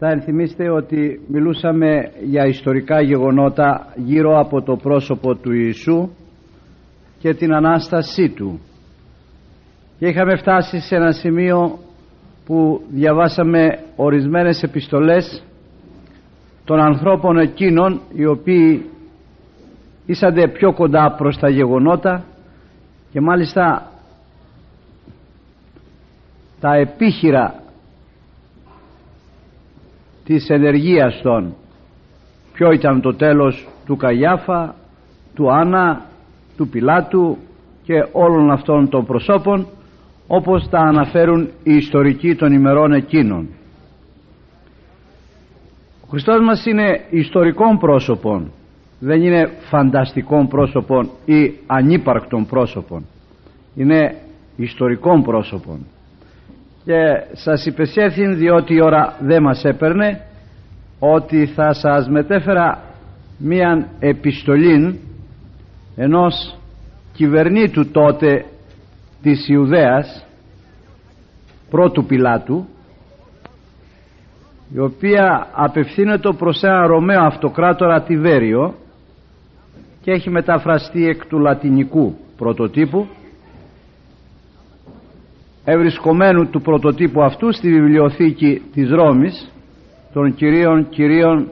Θα ενθυμίστε ότι μιλούσαμε για ιστορικά γεγονότα γύρω από το πρόσωπο του Ιησού και την Ανάστασή Του. Και είχαμε φτάσει σε ένα σημείο που διαβάσαμε ορισμένες επιστολές των ανθρώπων εκείνων οι οποίοι ήσανται πιο κοντά προς τα γεγονότα και μάλιστα τα επίχειρα της ενεργείας των. Ποιο ήταν το τέλος του Καγιάφα του Άννα του Πιλάτου και όλων αυτών των προσώπων όπως τα αναφέρουν οι ιστορικοί των ημερών εκείνων. Ο Χριστός μας είναι ιστορικών πρόσωπων δεν είναι φανταστικών πρόσωπων ή ανύπαρκτων πρόσωπων. Είναι ιστορικών πρόσωπων και σας υπεσχέθην διότι η ώρα δεν μας έπαιρνε ότι θα σας μετέφερα μία επιστολή ενός κυβερνήτου τότε της Ιουδαίας πρώτου Πιλάτου η οποία απευθύνεται προς ένα Ρωμαίο αυτοκράτορα Τιβέριο και έχει μεταφραστεί εκ του λατινικού πρωτοτύπου ευρισκομένου του πρωτοτύπου αυτού στη βιβλιοθήκη της Ρώμης των κυρίων κυρίων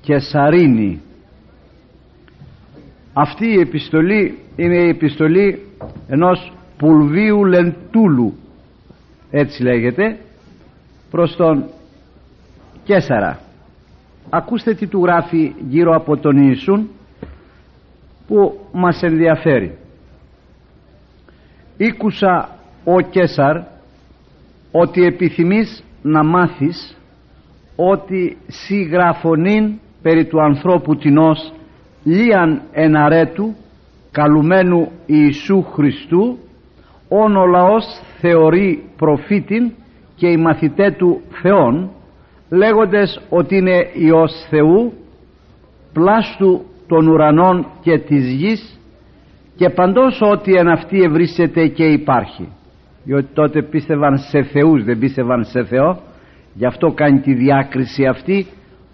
Κεσαρίνη. Αυτή η επιστολή είναι η επιστολή ενός Πουλβίου Λεντούλου έτσι λέγεται προς τον Κέσαρα. Ακούστε τι του γράφει γύρω από τον Ιησούν που μας ενδιαφέρει. «Ήκουσα ο Κέσαρ ότι επιθυμείς να μάθεις ότι συγγραφωνήν περί του ανθρώπου τεινός λίαν εναρέτου καλουμένου Ιησού Χριστού όν ο λαός θεωρεί προφήτην και οι μαθητέ του Θεών λέγοντες ότι είναι Υιός Θεού πλάστου των ουρανών και της γης και παντός ό,τι εν αυτή ευρύσεται και υπάρχει διότι τότε πίστευαν σε θεούς δεν πίστευαν σε Θεό. Γι' αυτό κάνει τη διάκριση αυτή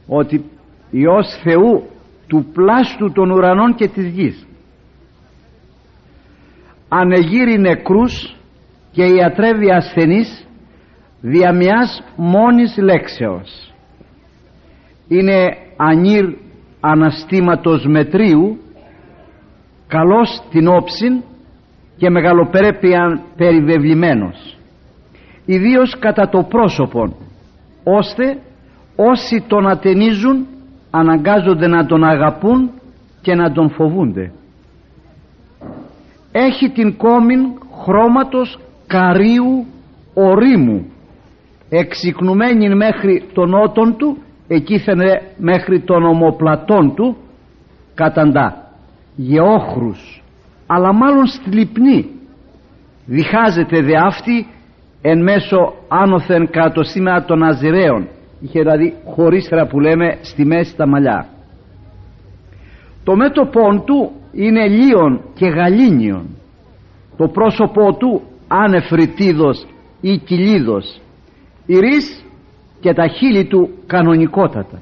ότι Υιός Θεού του πλάστου των ουρανών και της γης. Ανεγείρει νεκρούς και ιατρεύει ασθενείς δια μιας μόνης λέξεως. Είναι ανήρ αναστήματος μετρίου καλός την όψιν και μεγαλοπερέπειαν περιβεβλημένος ιδίως κατά το πρόσωπον ώστε όσοι τον ατενίζουν αναγκάζονται να τον αγαπούν και να τον φοβούνται. Έχει την κόμην χρώματος καρίου ορίμου εξυκνουμένη μέχρι τον ότον του εκείθενε μέχρι τον ομοπλατών του καταντά γεόχρους αλλά μάλλον στλυπνή διχάζεται δε αυτή εν μέσω άνωθεν κάτω σήμερα των Αζηραίων είχε δηλαδή χωρίστρα που λέμε στη μέση τα μαλλιά. Το μέτωπό του είναι λίον και γαλήνιον. Το πρόσωπό του άνεφριτίδος ή κυλίδος ηρής και τα χείλη του κανονικότατα.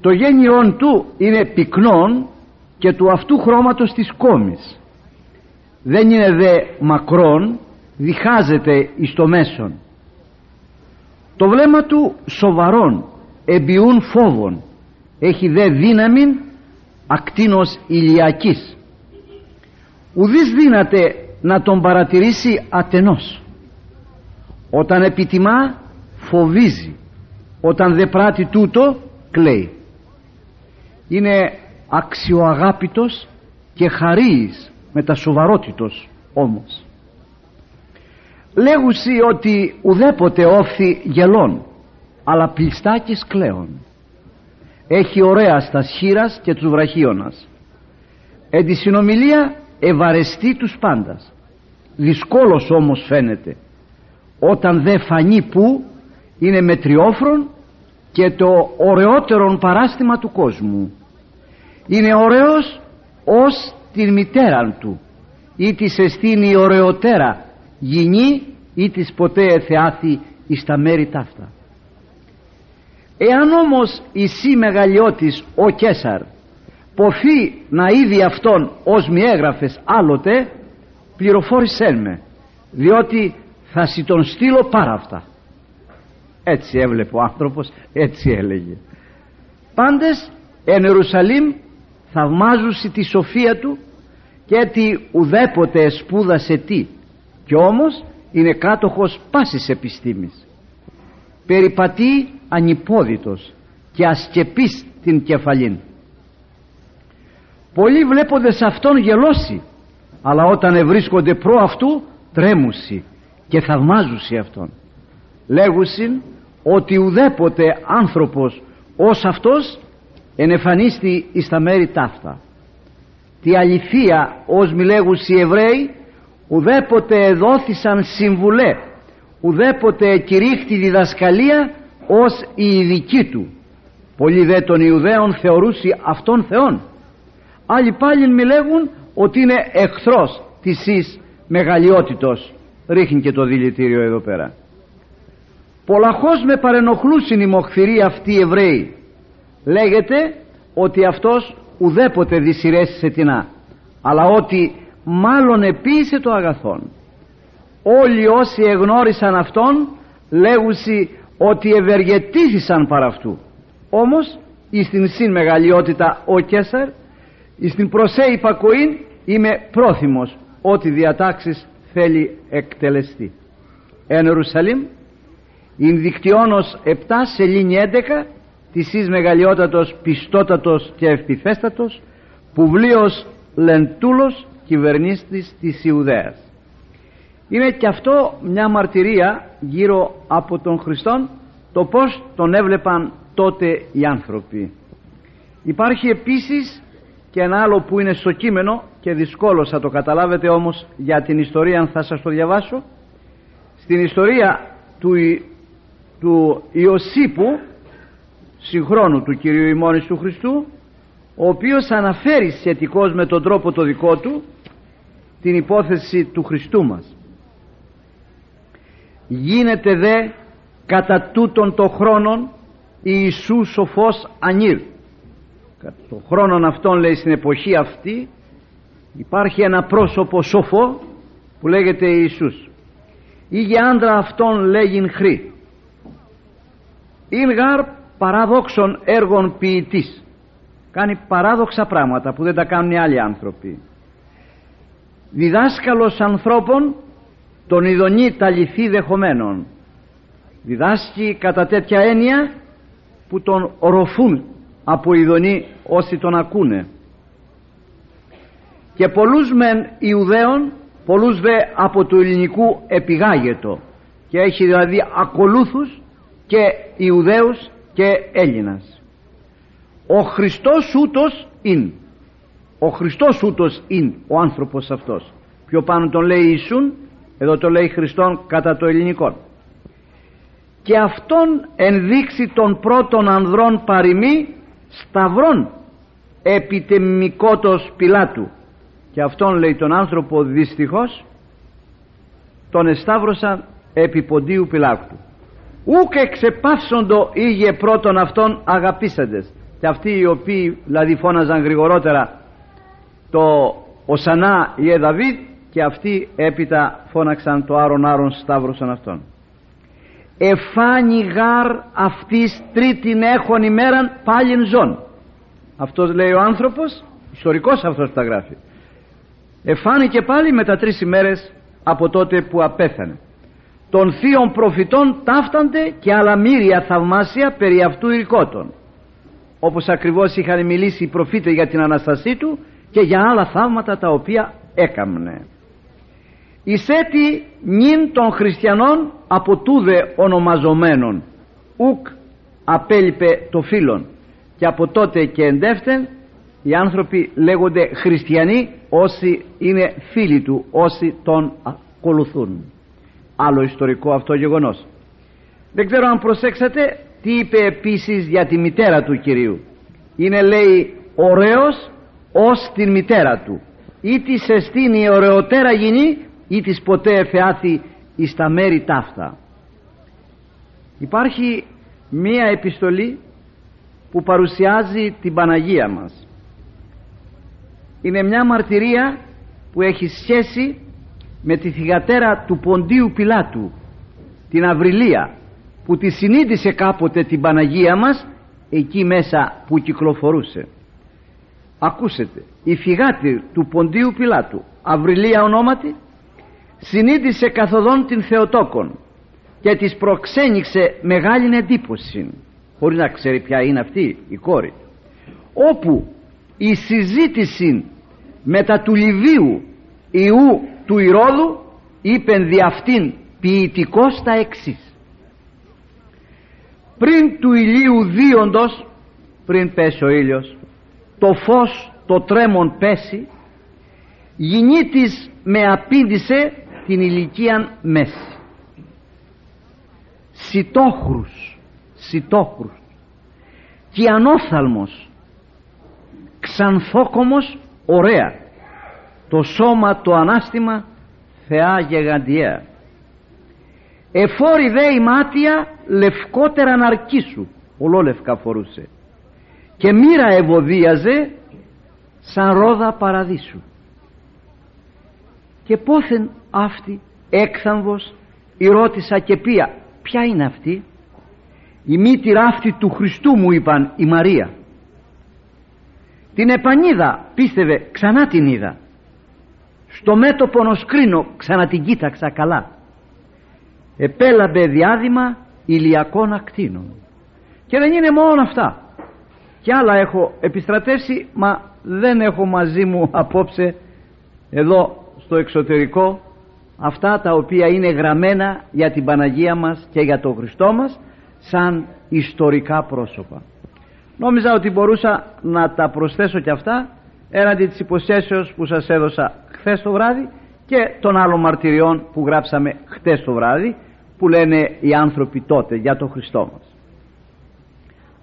Το γένειόν του είναι πυκνόν και του αυτού χρώματος της κόμης. Δεν είναι δε μακρόν διχάζεται εις το μέσον. Το βλέμμα του σοβαρόν εμπιούν φόβων έχει δε δύναμη ακτίνος ηλιακής. Ουδής δύναται να τον παρατηρήσει ατενός. Όταν επιτιμά φοβίζει. Όταν δεν πράττει τούτο κλαίει. Είναι αξιοαγάπητος και χαρίης με τα σοβαρότητος όμως. Λέγουσι ότι ουδέποτε όφθη γελών αλλά πλιστάκης κλαίων. Έχει ωραία στα σχήρας και τους βραχίωνας. Εν τη συνομιλία ευαρεστεί τους πάντας. Δυσκόλος όμως φαίνεται. Όταν δεν φανεί που είναι μετριόφρον και το ωραιότερον παράστημα του κόσμου είναι ωραίος ως την μητέραν του. Ή της εστίνει ωραιοτέρα γυνή ή της ποτέ εθεάθη εις τα μέρη ταύτα. Εάν όμως εσύ μεγαλειώτης ο Κέσαρ ποθεί να είδει αυτόν ως μη έγραφες άλλοτε πληροφόρησέ με διότι θα σι τον στείλω πάρα αυτά. Έτσι έβλεπε ο άνθρωπος έτσι έλεγε. Πάντες εν Ιερουσαλήμ θαυμάζουσι τη σοφία του και ότι ουδέποτε σπούδασε τι. Και όμως είναι κάτοχος πάσης επιστήμης. Περιπατεί ανυπόδητος και ασκεπής την κεφαλήν. Πολλοί βλέπονται σε αυτόν γελώσει αλλά όταν βρίσκονται προ αυτού τρέμουσι και θαυμάζουσι αυτόν. Λέγουσιν ότι ουδέποτε άνθρωπος ως αυτός ενεφανίστη εις τα μέρη ταύτα. Τη αληθεία ως μιλέγουσι οι Εβραίοι ουδέποτε εδόθησαν συμβουλέ ουδέποτε κηρύχτη διδασκαλία ως η ειδική του. Πολλοί δε των Ιουδαίων θεωρούσι αυτόν Θεόν. Άλλοι πάλι μιλέγουν ότι είναι εχθρός της εις μεγαλειότητος. Ρίχνει και το δηλητήριο εδώ πέρα. Πολλαχώς με παρενοχλούσιν οι μοχθηροί αυτοί οι Εβραίοι λέγεται ότι αυτός ουδέποτε δυσυρέσει τεινά αλλά ότι μάλλον επίησε το αγαθόν. Όλοι όσοι εγνώρισαν αυτόν λέγουσι ότι ευεργετήθησαν παρά αυτού. Όμως εις την συν μεγαλειότητα ο Κέσαρ εις την προσέ υπακοήν είμαι πρόθυμος ότι διατάξεις θέλει εκτελεστεί. Εν Ιερουσαλήμ ειν δικτυώνος 7 σελήνη 11 της εις μεγαλειότατος πιστότατος και ευτιθέστατος πουβλίος Λεντούλος κυβερνήστης της Ιουδαίας. Είναι και αυτό μια μαρτυρία γύρω από τον Χριστόν το πως τον έβλεπαν τότε οι άνθρωποι. Υπάρχει επίσης και ένα άλλο που είναι στο κείμενο και δυσκόλω θα το καταλάβετε όμως για την ιστορία θα σας το διαβάσω. Στην ιστορία του, του Ιωσήπου συγχρόνου του Κυρίου ημώνης του Χριστού ο οποίος αναφέρει σχετικώς με τον τρόπο το δικό του την υπόθεση του Χριστού μας. Γίνεται δε κατά τούτον το χρόνον Ιησού σοφός ανήρ κατά το χρόνον αυτόν λέει στην εποχή αυτή υπάρχει ένα πρόσωπο σοφό που λέγεται Ιησούς. Ή για άντρα αυτόν λέγειν χρή είναι γάρ παράδοξων έργων ποιητής. Κάνει παράδοξα πράγματα που δεν τα κάνουν οι άλλοι άνθρωποι. Διδάσκαλος ανθρώπων τον ειδονεί τα λυθή δεχομένων. Διδάσκει κατά τέτοια έννοια που τον οροφούν από ειδονή όσοι τον ακούνε. Και πολλούς μεν Ιουδαίων πολλούς δε από του ελληνικού επιγάγετο. Και έχει δηλαδή ακολούθους και Ιουδαίους και Έλληνας. Ο Χριστός ούτως είναι ο Χριστός ούτως είναι ο άνθρωπος αυτός. Πιο πάνω τον λέει Ιησούν εδώ το λέει Χριστόν κατά το ελληνικό. Και αυτόν ενδείξει των πρώτων ανδρών παροιμή σταυρών επιτεμικότος πιλάτου. Και αυτόν λέει τον άνθρωπο δυστυχώς τον εσταύρωσαν επί ποντίου πιλάκτου ούκ εξεπάυσοντο ήγε πρώτον αυτόν αγαπήσαντες. Και αυτοί οι οποίοι δηλαδή φώναζαν γρηγορότερα το Οσανά Ιε Δαβίδ και αυτοί έπειτα φώναξαν το Άρον Άρον σταύρωσαν αυτόν εφάνει γάρ αυτής τρίτην έχων ημέραν πάλιν ζών αυτός λέει ο άνθρωπος ιστορικός αυτός τα γράφει. Εφάνηκε πάλι μετά τρεις ημέρες από τότε που απέθανε των θείων προφητών ταύτανται και άλλα μύρια θαυμάσια περί αυτού ηρικότων όπως ακριβώς είχαν μιλήσει οι προφήτες για την Αναστασή του και για άλλα θαύματα τα οποία έκαμνε. Εισέτη νυν των χριστιανών από τούδε ονομαζομένων. Ουκ απέλειπε το φίλον. Και από τότε και εντεύθεν οι άνθρωποι λέγονται χριστιανοί όσοι είναι φίλοι του όσοι τον ακολουθούν άλλο ιστορικό αυτό γεγονός. Δεν ξέρω αν προσέξατε τι είπε επίσης για τη μητέρα του Κυρίου. Είναι λέει ωραίος ως την μητέρα του. Ή της εστίνει ωραιότερα γινή ή της ποτέ εφεάθη εις τα μέρη ταύτα. Υπάρχει μία επιστολή που παρουσιάζει την Παναγία μας. Είναι μια μαρτυρία που έχει σχέση με τη θυγατέρα του Ποντίου Πιλάτου την Αυριλία που τη συνείδησε κάποτε την Παναγία μας εκεί μέσα που κυκλοφορούσε. Ακούσετε η φυγάτη του Ποντίου Πιλάτου Αυριλία ονόματι συνείδησε καθοδόν την Θεοτόκον και της προξένηξε μεγάλη εντύπωση. Χωρίς να ξέρει ποια είναι αυτή η κόρη. Όπου η συζήτηση μετά του Λιβίου Ιού του Ηρώδου είπεν δι' αυτήν ποιητικός τα εξής πριν του ηλίου δίοντος πριν πέσει ο ήλιος το φως το τρέμον πέσει γυνή με απήντησε την ηλικίαν μέση. Σιτόχρους σιτόχρους και ανώθαλμος ξανθόκομος ωραία το σώμα το ανάστημα θεά γεγαντιαία. Εφόρη δε η μάτια λευκότερα σου. Ολόλευκα φορούσε. Και μοίρα ευωδίαζε σαν ρόδα παραδείσου. Και πόθεν αυτή έκθαμβος η ρώτησα και πία ποια είναι αυτή; Η μύτηρα αυτή του Χριστού μου είπαν η Μαρία την επανίδα πίστευε ξανά την είδα στο μέτωπο νοσκρίνο ξανά την κοίταξα καλά. Επέλαμπε διάδημα ηλιακών ακτίνων. Και δεν είναι μόνο αυτά. Και άλλα έχω επιστρατεύσει μα δεν έχω μαζί μου απόψε εδώ στο εξωτερικό αυτά τα οποία είναι γραμμένα για την Παναγία μας και για τον Χριστό μας σαν ιστορικά πρόσωπα. Νόμιζα ότι μπορούσα να τα προσθέσω και αυτά έναντι της υποσχέσεως που σας έδωσα χθες το βράδυ και των άλλων μαρτυριών που γράψαμε χτες το βράδυ που λένε οι άνθρωποι τότε για τον Χριστό μας.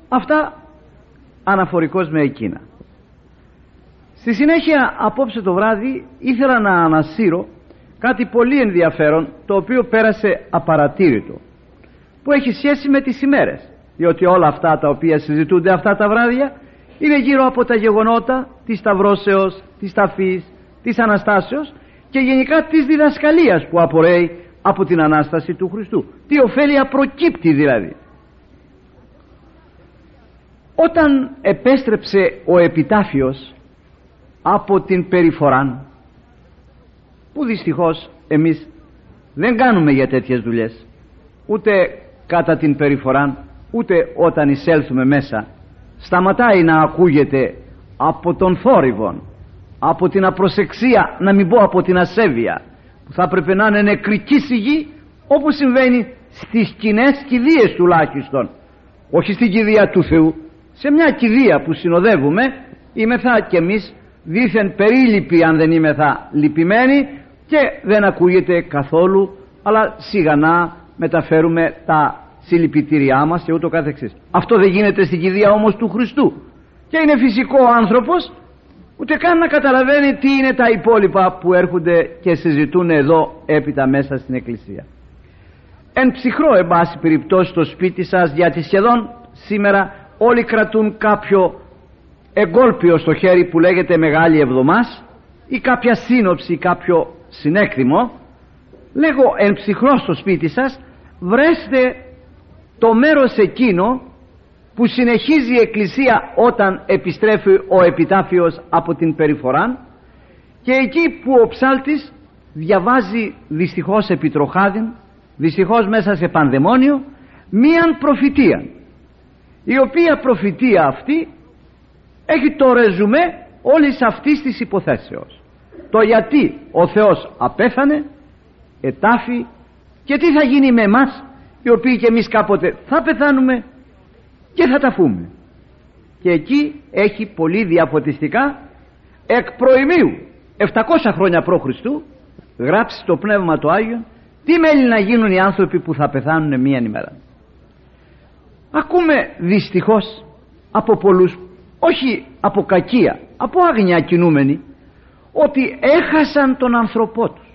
Αυτά αναφορικώς με εκείνα. Στη συνέχεια απόψε το βράδυ ήθελα να ανασύρω κάτι πολύ ενδιαφέρον το οποίο πέρασε απαρατήρητο που έχει σχέση με τις ημέρες διότι όλα αυτά τα οποία συζητούνται αυτά τα βράδια είναι γύρω από τα γεγονότα της Σταυρώσεως, της Ταφής, της Αναστάσεως και γενικά της διδασκαλίας που απορρέει από την Ανάσταση του Χριστού. Τι ωφέλεια προκύπτει δηλαδή. Όταν επέστρεψε ο επιτάφιος από την περιφοράν που δυστυχώς εμείς δεν κάνουμε για τέτοιες δουλειές ούτε κατά την περιφορά ούτε όταν εισέλθουμε μέσα σταματάει να ακούγεται από τον θόρυβον από την απροσεξία να μην πω από την ασέβεια που θα πρέπει να είναι νεκρική σιγή όπως συμβαίνει στις κοινές κηδείες τουλάχιστον. Όχι στην κηδεία του Θεού. Σε μια κηδεία που συνοδεύουμε είμεθα κι εμείς δήθεν περίληποι αν δεν είμεθα λυπημένοι και δεν ακούγεται καθόλου αλλά σιγανά μεταφέρουμε τα συλληπιτήριά μας και ούτω καθεξής. Αυτό δεν γίνεται στην κηδεία όμως του Χριστού. Και είναι φυσικό ο άνθρωπος ούτε καν να καταλαβαίνει τι είναι τα υπόλοιπα που έρχονται και συζητούν εδώ έπειτα μέσα στην εκκλησία. Εν ψυχρό εν πάση περιπτώσει στο σπίτι σας γιατί σχεδόν σήμερα όλοι κρατούν κάποιο εγκόλπιο στο χέρι που λέγεται Μεγάλη Εβδομάς ή κάποια σύνοψη κάποιο συνέκτημο. Λέγω εν ψυχρό στο σπίτι σας βρέστε το μέρος εκείνο που συνεχίζει η εκκλησία όταν επιστρέφει ο επιτάφιος από την περιφορά και εκεί που ο ψάλτης διαβάζει δυστυχώς επιτροχάδιν δυστυχώς μέσα σε πανδαιμόνιο μίαν προφητεία η οποία προφητεία αυτή έχει το ρεζουμέ όλης αυτής της υποθέσεως. Το γιατί ο Θεός απέθανε ετάφη και τι θα γίνει με εμάς οι οποίοι και εμείς κάποτε θα πεθάνουμε και θα ταφούμε και εκεί έχει πολύ διαφωτιστικά εκ προημίου 700 χρόνια π.Χ. γράψει το Πνεύμα του Άγιο τι μέλη να γίνουν οι άνθρωποι που θα πεθάνουν μία ημέρα. Ακούμε δυστυχώς από πολλούς όχι από κακία από άγνοια κινούμενοι ότι έχασαν τον άνθρωπό τους.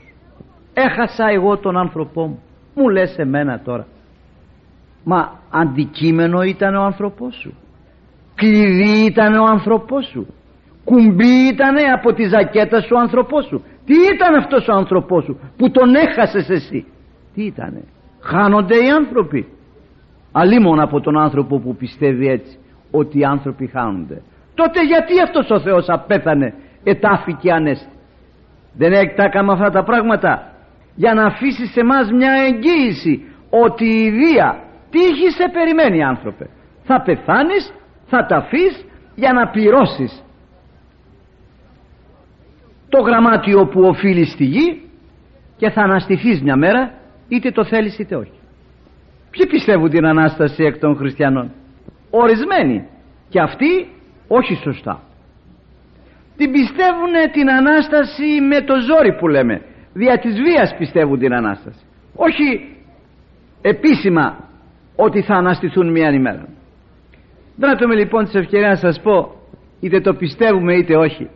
Έχασα εγώ τον άνθρωπό μου. Μου λες εμένα τώρα. Μα αντικείμενο ήταν ο άνθρωπός σου. Κλειδί ήταν ο άνθρωπός σου. Κουμπί ήταν από τη ζακέτα σου ο άνθρωπός σου. Τι ήταν αυτός ο άνθρωπός σου που τον έχασες εσύ; Τι ήτανε χάνονται οι άνθρωποι. Αλίμον από τον άνθρωπο που πιστεύει έτσι ότι οι άνθρωποι χάνονται. Τότε γιατί αυτός ο Θεός απέθανε ετάφηκε ανέστη; Δεν έκανα αυτά τα πράγματα. Για να αφήσεις σε μας μια εγγύηση ότι η βία τύχη σε περιμένει άνθρωπε; Θα πεθάνεις θα τα αφήσει για να πληρώσεις το γραμμάτιο που οφείλεις στη γη και θα αναστηθείς μια μέρα είτε το θέλεις είτε όχι. Ποιοι πιστεύουν την Ανάσταση εκ των χριστιανών; Ορισμένοι. Και αυτοί όχι σωστά. Την πιστεύουν την Ανάσταση με το ζόρι που λέμε. Δια της βίας πιστεύουν την Ανάσταση. Όχι επίσημα ότι θα αναστηθούν μια ημέρα Δράτω με λοιπόν της ευκαιρία να σας πω είτε το πιστεύουμε είτε όχι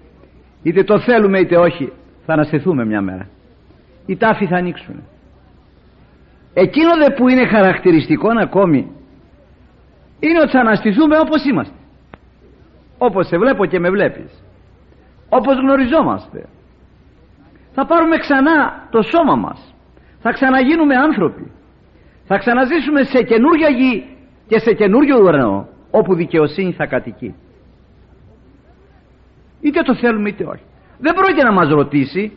είτε το θέλουμε είτε όχι θα αναστηθούμε μια μέρα. Οι τάφοι θα ανοίξουν. Εκείνο δε που είναι χαρακτηριστικό ακόμη είναι ότι θα αναστηθούμε όπως είμαστε. Όπως σε βλέπω και με βλέπεις. Όπως γνωριζόμαστε. Θα πάρουμε ξανά το σώμα μας. Θα ξαναγίνουμε άνθρωποι θα ξαναζήσουμε σε καινούργια γη και σε καινούριο ουρανό όπου δικαιοσύνη θα κατοικεί. Είτε το θέλουμε είτε όχι. Δεν πρόκειται να μας ρωτήσει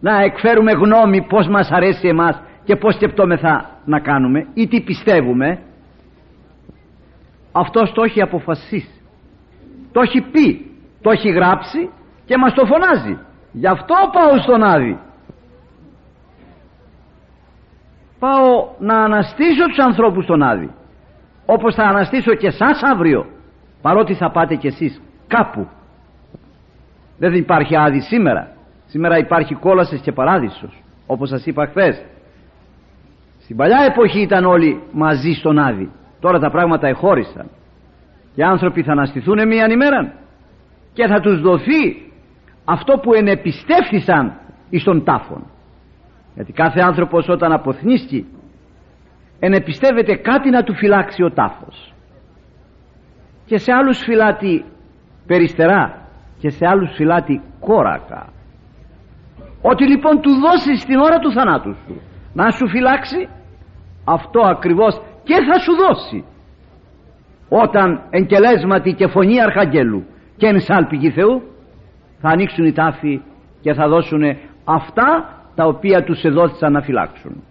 να εκφέρουμε γνώμη πως μας αρέσει εμάς και πως σκεπτόμεθα να κάνουμε ή τι πιστεύουμε. Αυτός το έχει αποφασίσει. Το έχει πει το έχει γράψει και μας το φωνάζει. Γι' αυτό πάω στον Άδη πάω να αναστήσω τους ανθρώπους στον Άδη όπως θα αναστήσω και σας αύριο παρότι θα πάτε κι εσείς κάπου. Δεν υπάρχει άδει σήμερα. Σήμερα υπάρχει κόλασες και παράδεισος όπως σας είπα χθες. στην παλιά εποχή ήταν όλοι μαζί στον άδει τώρα τα πράγματα εχώρισαν. Και άνθρωποι θα αναστηθούν μία ημέρα και θα τους δοθεί αυτό που ενεπιστεύθησαν εις τον τάφον γιατί κάθε άνθρωπος όταν αποθνίστηκε ενεπιστεύεται κάτι να του φυλάξει ο τάφος. Και σε άλλους φυλάτει περιστερά και σε άλλους φυλάτει κόρακα. Ότι λοιπόν του δώσεις την ώρα του θανάτου σου να σου φυλάξει αυτό ακριβώς και θα σου δώσει. Όταν εγκελέσματι και φωνή αρχαγγέλου και ενσάλπιγη Θεού θα ανοίξουν οι τάφοι και θα δώσουν αυτά τα οποία τους εδόθησαν να φυλάξουν.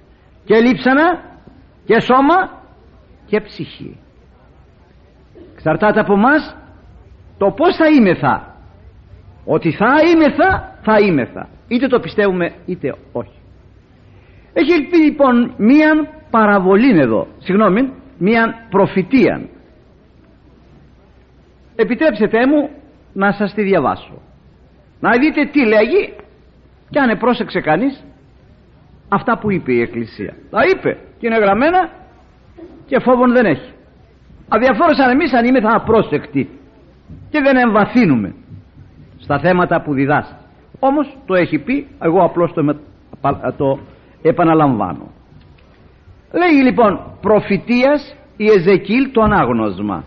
Και λείψανα και σώμα και ψυχή. Εξαρτάται από μας το πως θα είμεθα ότι θα είμεθα θα είμεθα είτε το πιστεύουμε είτε όχι. Έχει πει λοιπόν μίαν παραβολή εδώ. Συγγνώμη μίαν προφητεία επιτρέψτε μου να σας τη διαβάσω. Να δείτε τι λέγει και αν επρόσεξε κανείς αυτά που είπε η Εκκλησία. Τα είπε και είναι γραμμένα και φόβον δεν έχει. Αδιαφόρησαν εμείς αν είμαι θα απρόσεκτοι και δεν εμβαθύνουμε στα θέματα που διδάσκει. Όμως το έχει πει εγώ απλώς το, το επαναλαμβάνω. Λέει λοιπόν προφητείας η Εζεκίλ το ανάγνωσμα.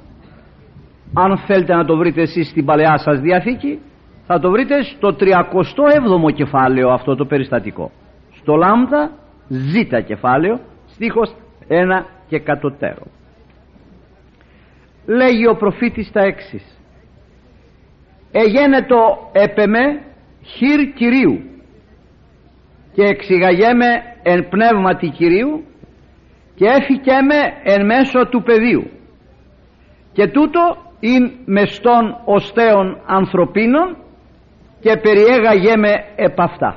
Αν θέλετε να το βρείτε εσείς στην παλαιά σας διαθήκη θα το βρείτε στο 37ο κεφάλαιο αυτό το περιστατικό. Στο λάμδα ζήτα κεφάλαιο στίχος ένα και κατωτέρω. Λέγει ο προφήτης τα έξις. Εγένετο έπεμε χειρ Κυρίου και εξηγαγέμε εν πνεύματι Κυρίου και έφηκέμε εν μέσω του πεδίου. Και τούτο ειν μεστών οστέων ανθρωπίνων και περιέγαγέμε επ' αυτά.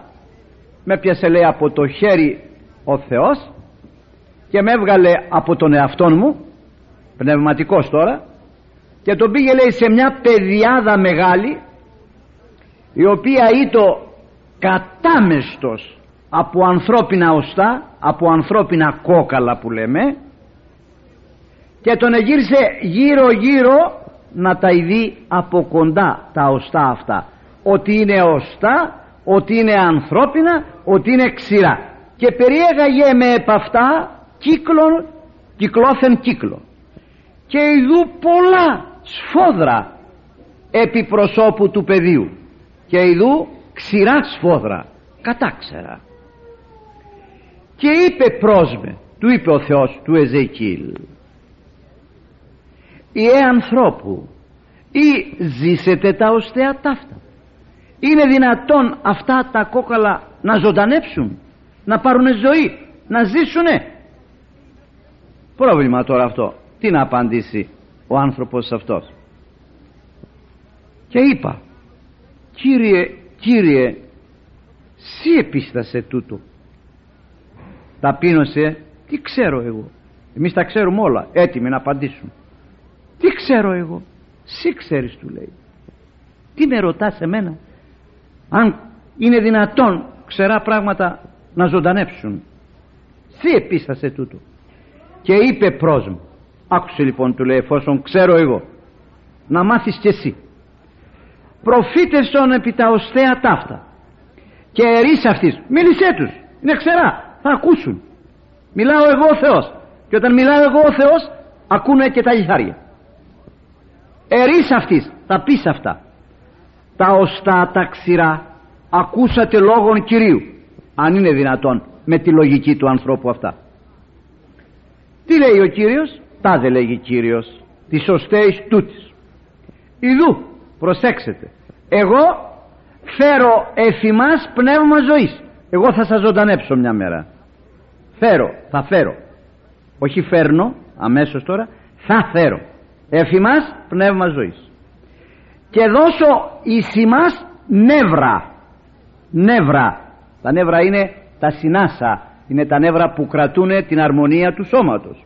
Με πιασε λέει από το χέρι ο Θεός και με έβγαλε από τον εαυτό μου πνευματικός τώρα και τον πήγε λέει σε μια παιδιάδα μεγάλη η οποία ήτο κατάμεστος από ανθρώπινα οστά από ανθρώπινα κόκαλα που λέμε και τον εγύρισε γύρω γύρω να τα ειδεί από κοντά τα οστά αυτά ότι είναι οστά ότι είναι ανθρώπινα ότι είναι ξηρά. Και περιέγαγε με επ' αυτά κύκλων κυκλώθεν κύκλο και ειδού πολλά σφόδρα επί προσώπου του πεδίου. Και ειδού ξηρά σφόδρα κατάξερα. Και είπε πρόσμε του είπε ο Θεός του Εζεκίλ «Ιε ανθρώπου ή ζήσετε τα οστέα ταύτα είναι δυνατόν αυτά τα κόκαλα να ζωντανέψουν να πάρουν ζωή να ζήσουνε. Πρόβλημα τώρα αυτό. Τι να απαντήσει ο άνθρωπος αυτός. Και είπα Κύριε Κύριε Σύ επίστασε τούτο ταπείνωσε τι ξέρω εγώ εμείς τα ξέρουμε όλα έτοιμοι να απαντήσουμε. Τι ξέρω εγώ Σύ ξέρεις του λέει. Τι με ρωτάς εμένα αν είναι δυνατόν ξερά πράγματα να ζωντανέψουν. Σύ επίστασε τούτο. Και είπε προς μου άκουσε λοιπόν του λέει εφόσον ξέρω εγώ να μάθεις κι εσύ. Προφήτεσον επί τα οστέα ταύτα και ερείς αυτής. Μίλησέ τους είναι ξερά θα ακούσουν. Μιλάω εγώ ο Θεός και όταν μιλάω εγώ ο Θεός ακούνε και τα λιθάρια. Ερείς αυτής θα πεις αυτά τα οστά τα ξηρά ακούσατε λόγων Κυρίου αν είναι δυνατόν με τη λογική του ανθρώπου αυτά. Τι λέει ο Κύριος; Τάδε λέγει Κύριος τις σωστές τούτης. Ιδού προσέξτε εγώ φέρω εφημάς πνεύμα ζωής. Εγώ θα σας ζωντανέψω μια μέρα. Φέρω, θα φέρω. Όχι φέρνω αμέσως τώρα θα φέρω. Εφημάς πνεύμα ζωής και δώσω εις νεύρα. Νεύρα. Τα νεύρα είναι τα συνάσα. Είναι τα νεύρα που κρατούν την αρμονία του σώματος.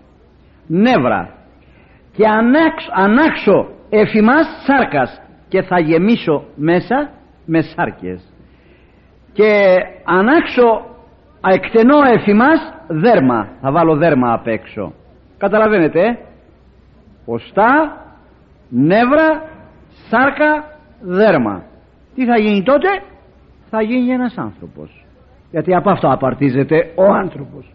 Νεύρα. Και ανάξω, ανάξω εφημάς σάρκας και θα γεμίσω μέσα με σάρκες. Και ανάξω εκτενώ εφημάς δέρμα. Θα βάλω δέρμα απ' έξω. Καταλαβαίνετε ε; οστά νεύρα σάρκα δέρμα. Τι θα γίνει τότε; Θα γίνει ένας άνθρωπος. Γιατί από αυτό απαρτίζεται ο άνθρωπος.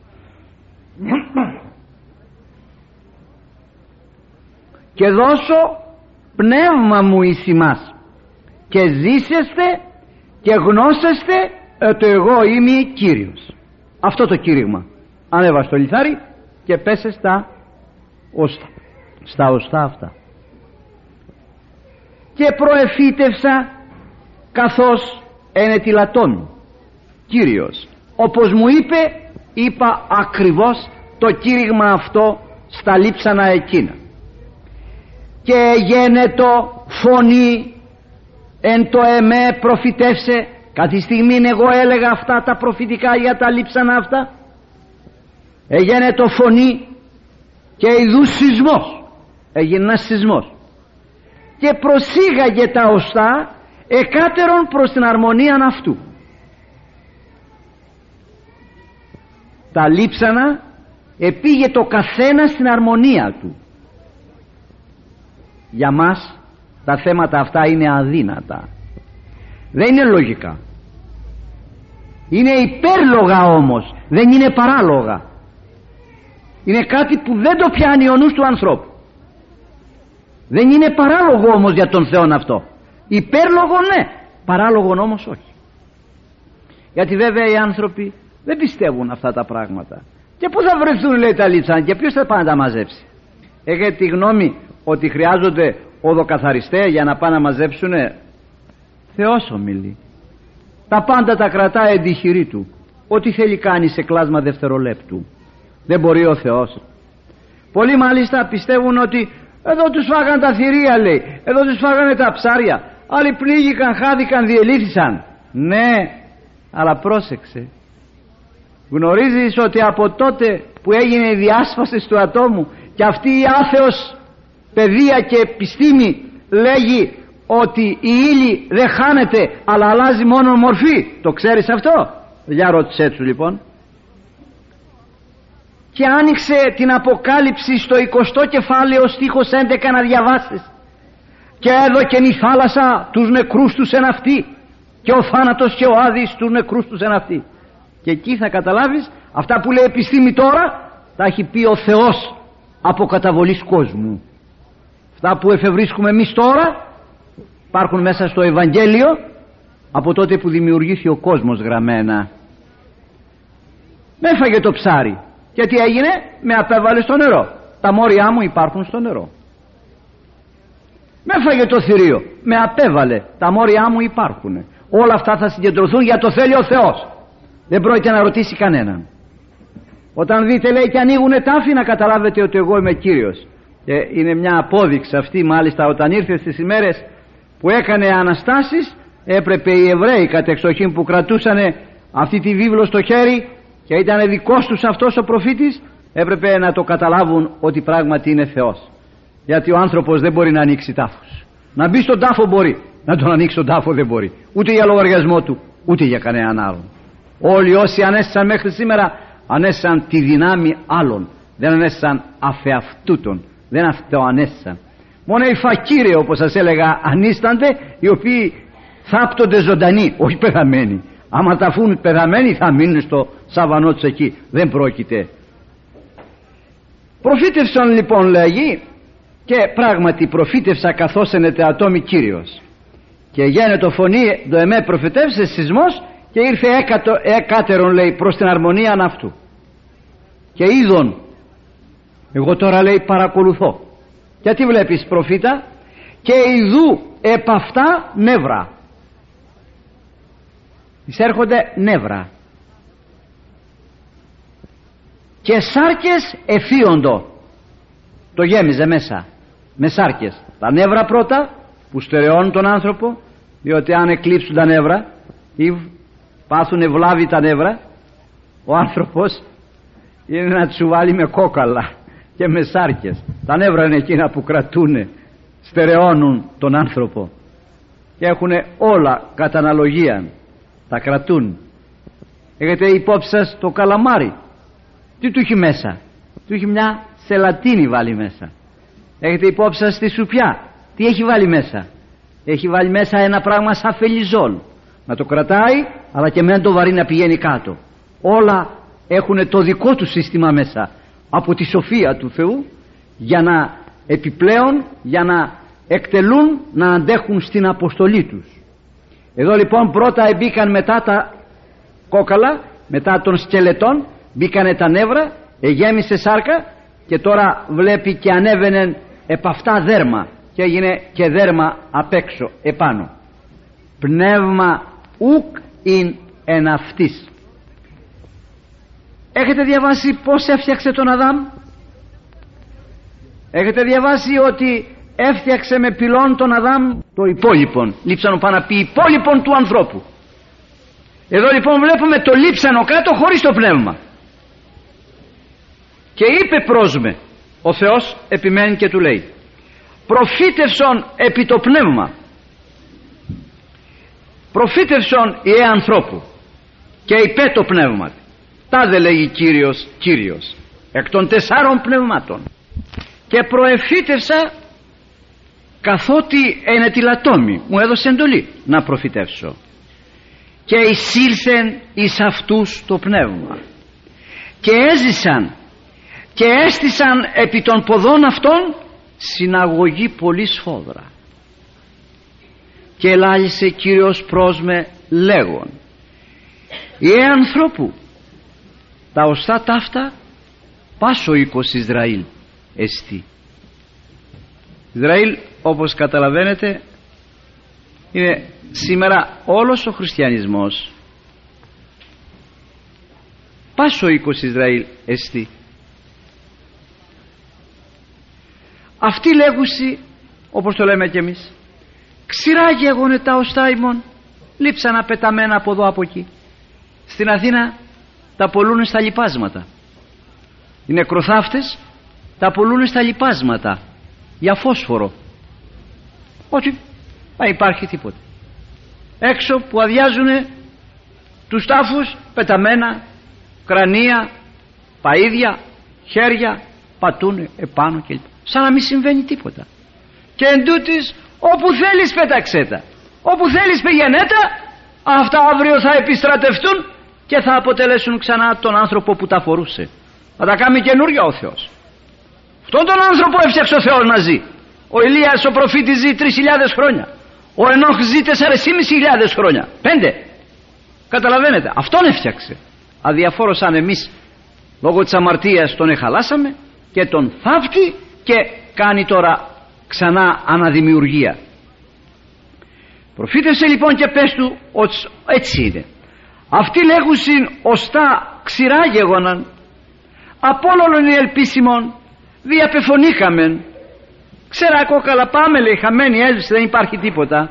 Και δώσω πνεύμα μου εις ημάς. Και ζήσεστε και γνώσεστε ότι εγώ είμαι Κύριος. Αυτό το κήρυγμα. Ανέβα στο λιθάρι και πέσε στα οστά. Στα οστά αυτά και προεφήτευσα καθώς ενετιλατών Κύριος όπως μου είπε είπα ακριβώς το κήρυγμα αυτό στα λείψανα εκείνα. Και γένετο φωνή εν το εμέ προφητεύσε κάτι στιγμή εγώ έλεγα αυτά τα προφητικά για τα λείψανα αυτά έγινε το φωνή και ειδούς σεισμός. Έγινε ένας σεισμός και προσήγαγε τα οστά εκάτερον προς την αρμονία αυτού. Τα λείψανα επήγε το καθένας στην αρμονία του. Για μας τα θέματα αυτά είναι αδύνατα. Δεν είναι λογικά. Είναι υπέρλογα όμως. Δεν είναι παράλογα. Είναι κάτι που δεν το πιάνει ο νους του ανθρώπου δεν είναι παράλογο όμως για τον Θεό αυτό. Υπέρλογο ναι. Παράλογο όμως όχι. Γιατί βέβαια οι άνθρωποι δεν πιστεύουν αυτά τα πράγματα. Και πού θα βρεθούν λέει τα λίτσανα και ποιος θα πάει να τα μαζέψει. Έχετε τη γνώμη ότι χρειάζονται οδοκαθαριστές για να πάνε να μαζέψουνε; Θεός ομιλεί. Τα πάντα τα κρατάει εντυχηρή του. Ό,τι θέλει κάνει σε κλάσμα δευτερολέπτου. Δεν μπορεί ο Θεός. Πολλοί μάλιστα πιστεύουν ότι εδώ τους φάγαν τα θηρία λέει. Εδώ τους φάγανε τα ψάρια. Άλλοι πνίγηκαν, χάθηκαν, διελήθησαν. Ναι αλλά πρόσεξε. Γνωρίζεις ότι από τότε που έγινε η διάσπαση του ατόμου και αυτή η άθεος παιδεία και επιστήμη λέγει ότι η ύλη δεν χάνεται αλλά αλλάζει μόνο μορφή. Το ξέρεις αυτό; Για ρώτησέ τους λοιπόν και άνοιξε την Αποκάλυψη στο 20ο κεφάλαιο στίχος 11 να διαβάσεις. Και έδωκε η θάλασσα τους νεκρούς τους εν αυτή και ο θάνατος και ο άδης τους νεκρούς τους εν αυτή και εκεί θα καταλάβεις αυτά που λέει επιστήμη τώρα τα έχει πει ο Θεός αποκαταβολής κόσμου. Αυτά που εφευρίσκουμε εμείς τώρα υπάρχουν μέσα στο Ευαγγέλιο από τότε που δημιουργήθηκε ο κόσμος γραμμένα. Με έφαγε το ψάρι και τι έγινε; Με απέβαλε στο νερό. Τα μόρια μου υπάρχουν στο νερό. Με έφαγε το θηρίο. Με απέβαλε. Τα μόρια μου υπάρχουν όλα αυτά θα συγκεντρωθούν για το θέλει ο Θεός. Δεν πρόκειται να ρωτήσει κανέναν. Όταν δείτε λέει και ανοίγουν τάφη να καταλάβετε ότι εγώ είμαι Κύριος. Και είναι μια απόδειξη αυτή μάλιστα όταν ήρθε στις ημέρες που έκανε Αναστάσεις έπρεπε οι Εβραίοι κατεξοχήν που κρατούσαν αυτή τη βίβλο στο χέρι και ήταν δικός τους αυτός ο προφήτης έπρεπε να το καταλάβουν ότι πράγματι είναι Θεός. Γιατί ο άνθρωπος δεν μπορεί να ανοίξει τάφους. Να μπει στον τάφο μπορεί να τον ανοίξει τον τάφο δεν μπορεί. Ούτε για λογαριασμό του ούτε για κανέναν άλλον. Όλοι όσοι ανέστησαν μέχρι σήμερα ανέστησαν τη δυνάμει άλλων. Δεν ανέστησαν αφεαυτούτων. Δεν αυτοανέστησαν μόνο οι φακύρε όπως σας έλεγα ανίστανται οι οποίοι θάπτονται ζωντανοί όχι πεθαμένοι. Άμα τα φούν πεθαμένοι θα μείνουν στο σαβανό τους εκεί δεν πρόκειται. Προφήτευσαν λοιπόν λέγει και πράγματι προφήτευσα καθώς ενεται ατόμι Κύριος. Και γένετο φωνή το εμέ προφητεύσες σεισμός και ήρθε έκατο, έκατερον λέει προς την αρμονία αυτού και είδον εγώ τώρα λέει παρακολουθώ. Γιατί βλέπεις προφήτα; Και ειδού επ' αυτά νεύρα. Εισέρχονται νεύρα και σάρκες εφίοντο. Το γέμιζε μέσα με σάρκες. Τα νεύρα πρώτα που στερεώνουν τον άνθρωπο διότι αν εκλείψουν τα νεύρα ή πάθουν ευλάβει τα νεύρα ο άνθρωπος είναι να τους βάλει με κόκαλα και με σάρκες. Τα νεύρα είναι εκείνα που κρατούν στερεώνουν τον άνθρωπο. Και έχουν όλα κατά αναλογία τα κρατούν. Έχετε υπόψη σας το καλαμάρι; Τι του έχει μέσα; Του έχει μια σελατίνη βάλει μέσα. Έχετε υπόψη σας τη σουπιά; Τι έχει βάλει μέσα; Έχει βάλει μέσα ένα πράγμα σαν φελιζόλ να το κρατάει αλλά και με το βαρύ να πηγαίνει κάτω. Όλα έχουν το δικό του σύστημα μέσα από τη σοφία του Θεού για να επιπλέον για να εκτελούν να αντέχουν στην αποστολή τους. Εδώ λοιπόν πρώτα μπήκαν μετά τα κόκαλα μετά των σκελετών μπήκανε τα νεύρα εγέμισε σάρκα και τώρα βλέπει και ανέβαινε επ' αυτά δέρμα και έγινε και δέρμα απ' έξω επάνω. Πνεύμα ουκ ειν εν αυτής. Έχετε διαβάσει πως έφτιαξε τον Αδάμ; Έχετε διαβάσει ότι έφτιαξε με πυλών τον Αδάμ; Το υπόλοιπον. Λείψανο πάνω να πει υπόλοιπον του ανθρώπου. Εδώ λοιπόν βλέπουμε το λείψανο κάτω χωρίς το πνεύμα και είπε πρόσμε ο Θεός επιμένει και του λέει προφήτευσον επί το πνεύμα προφήτευσον η ανθρώπου και υπέ το πνεύμα τάδε λέγει Κύριος Κύριος εκ των τεσσάρων πνευμάτων. Και προεφήτευσα καθότι είναι τη λατόμη μου έδωσε εντολή να προφητεύσω. Και εισήλθεν εις αυτούς το πνεύμα. Και έζησαν και έστησαν επί των ποδών αυτών συναγωγή πολύ σφόδρα και ελάλησε Κύριος πρόσμε λέγον «Ιε ανθρώπου τα οστά ταύτα πάσο οίκος Ισραήλ εστί». Ισραήλ όπως καταλαβαίνετε είναι σήμερα όλος ο χριστιανισμός πάσο οίκος Ισραήλ εστί. Αυτή λέγουση όπως το λέμε κι εμείς ξηρά γεγονε τα οστά ημών λείψανα πεταμένα από εδώ από εκεί στην Αθήνα τα πολλούν στα λιπάσματα οι νεκροθάφτες τα πολλούν στα λιπάσματα για φόσφορο. Όχι δεν υπάρχει τίποτα. Έξω που αδειάζουν τους τάφους πεταμένα κρανία παΐδια χέρια πατούν επάνω κλπ σαν να μην συμβαίνει τίποτα και εν όπου θέλεις πέταξέ τα όπου θέλεις πηγαίνε τα αυτά αύριο θα επιστρατευτούν και θα αποτελέσουν ξανά τον άνθρωπο που τα φορούσε θα τα κάνει καινούργια ο Θεός Αυτόν τον άνθρωπο έφτιαξε ο Θεός να ζει. Ο Ηλίας ο προφήτης ζει 3.000 χρόνια. Ο Ενόχ ζει 4.500 χρόνια. Πέντε. Καταλαβαίνετε. Αυτόν έφτιαξε. Αδιαφόρος αν εμείς λόγω της αμαρτίας τον εχαλάσαμε και τον θαύτη και κάνει τώρα ξανά αναδημιουργία. Προφήτευσε λοιπόν και πες του ότι έτσι είναι. Αυτοί λέγουσιν οστά ξηρά γεγοναν από όλων οι ελπίσιμων διαπεφωνήκαμεν ξέρα κόκαλα πάμε λέει χαμένη έλυση δεν υπάρχει τίποτα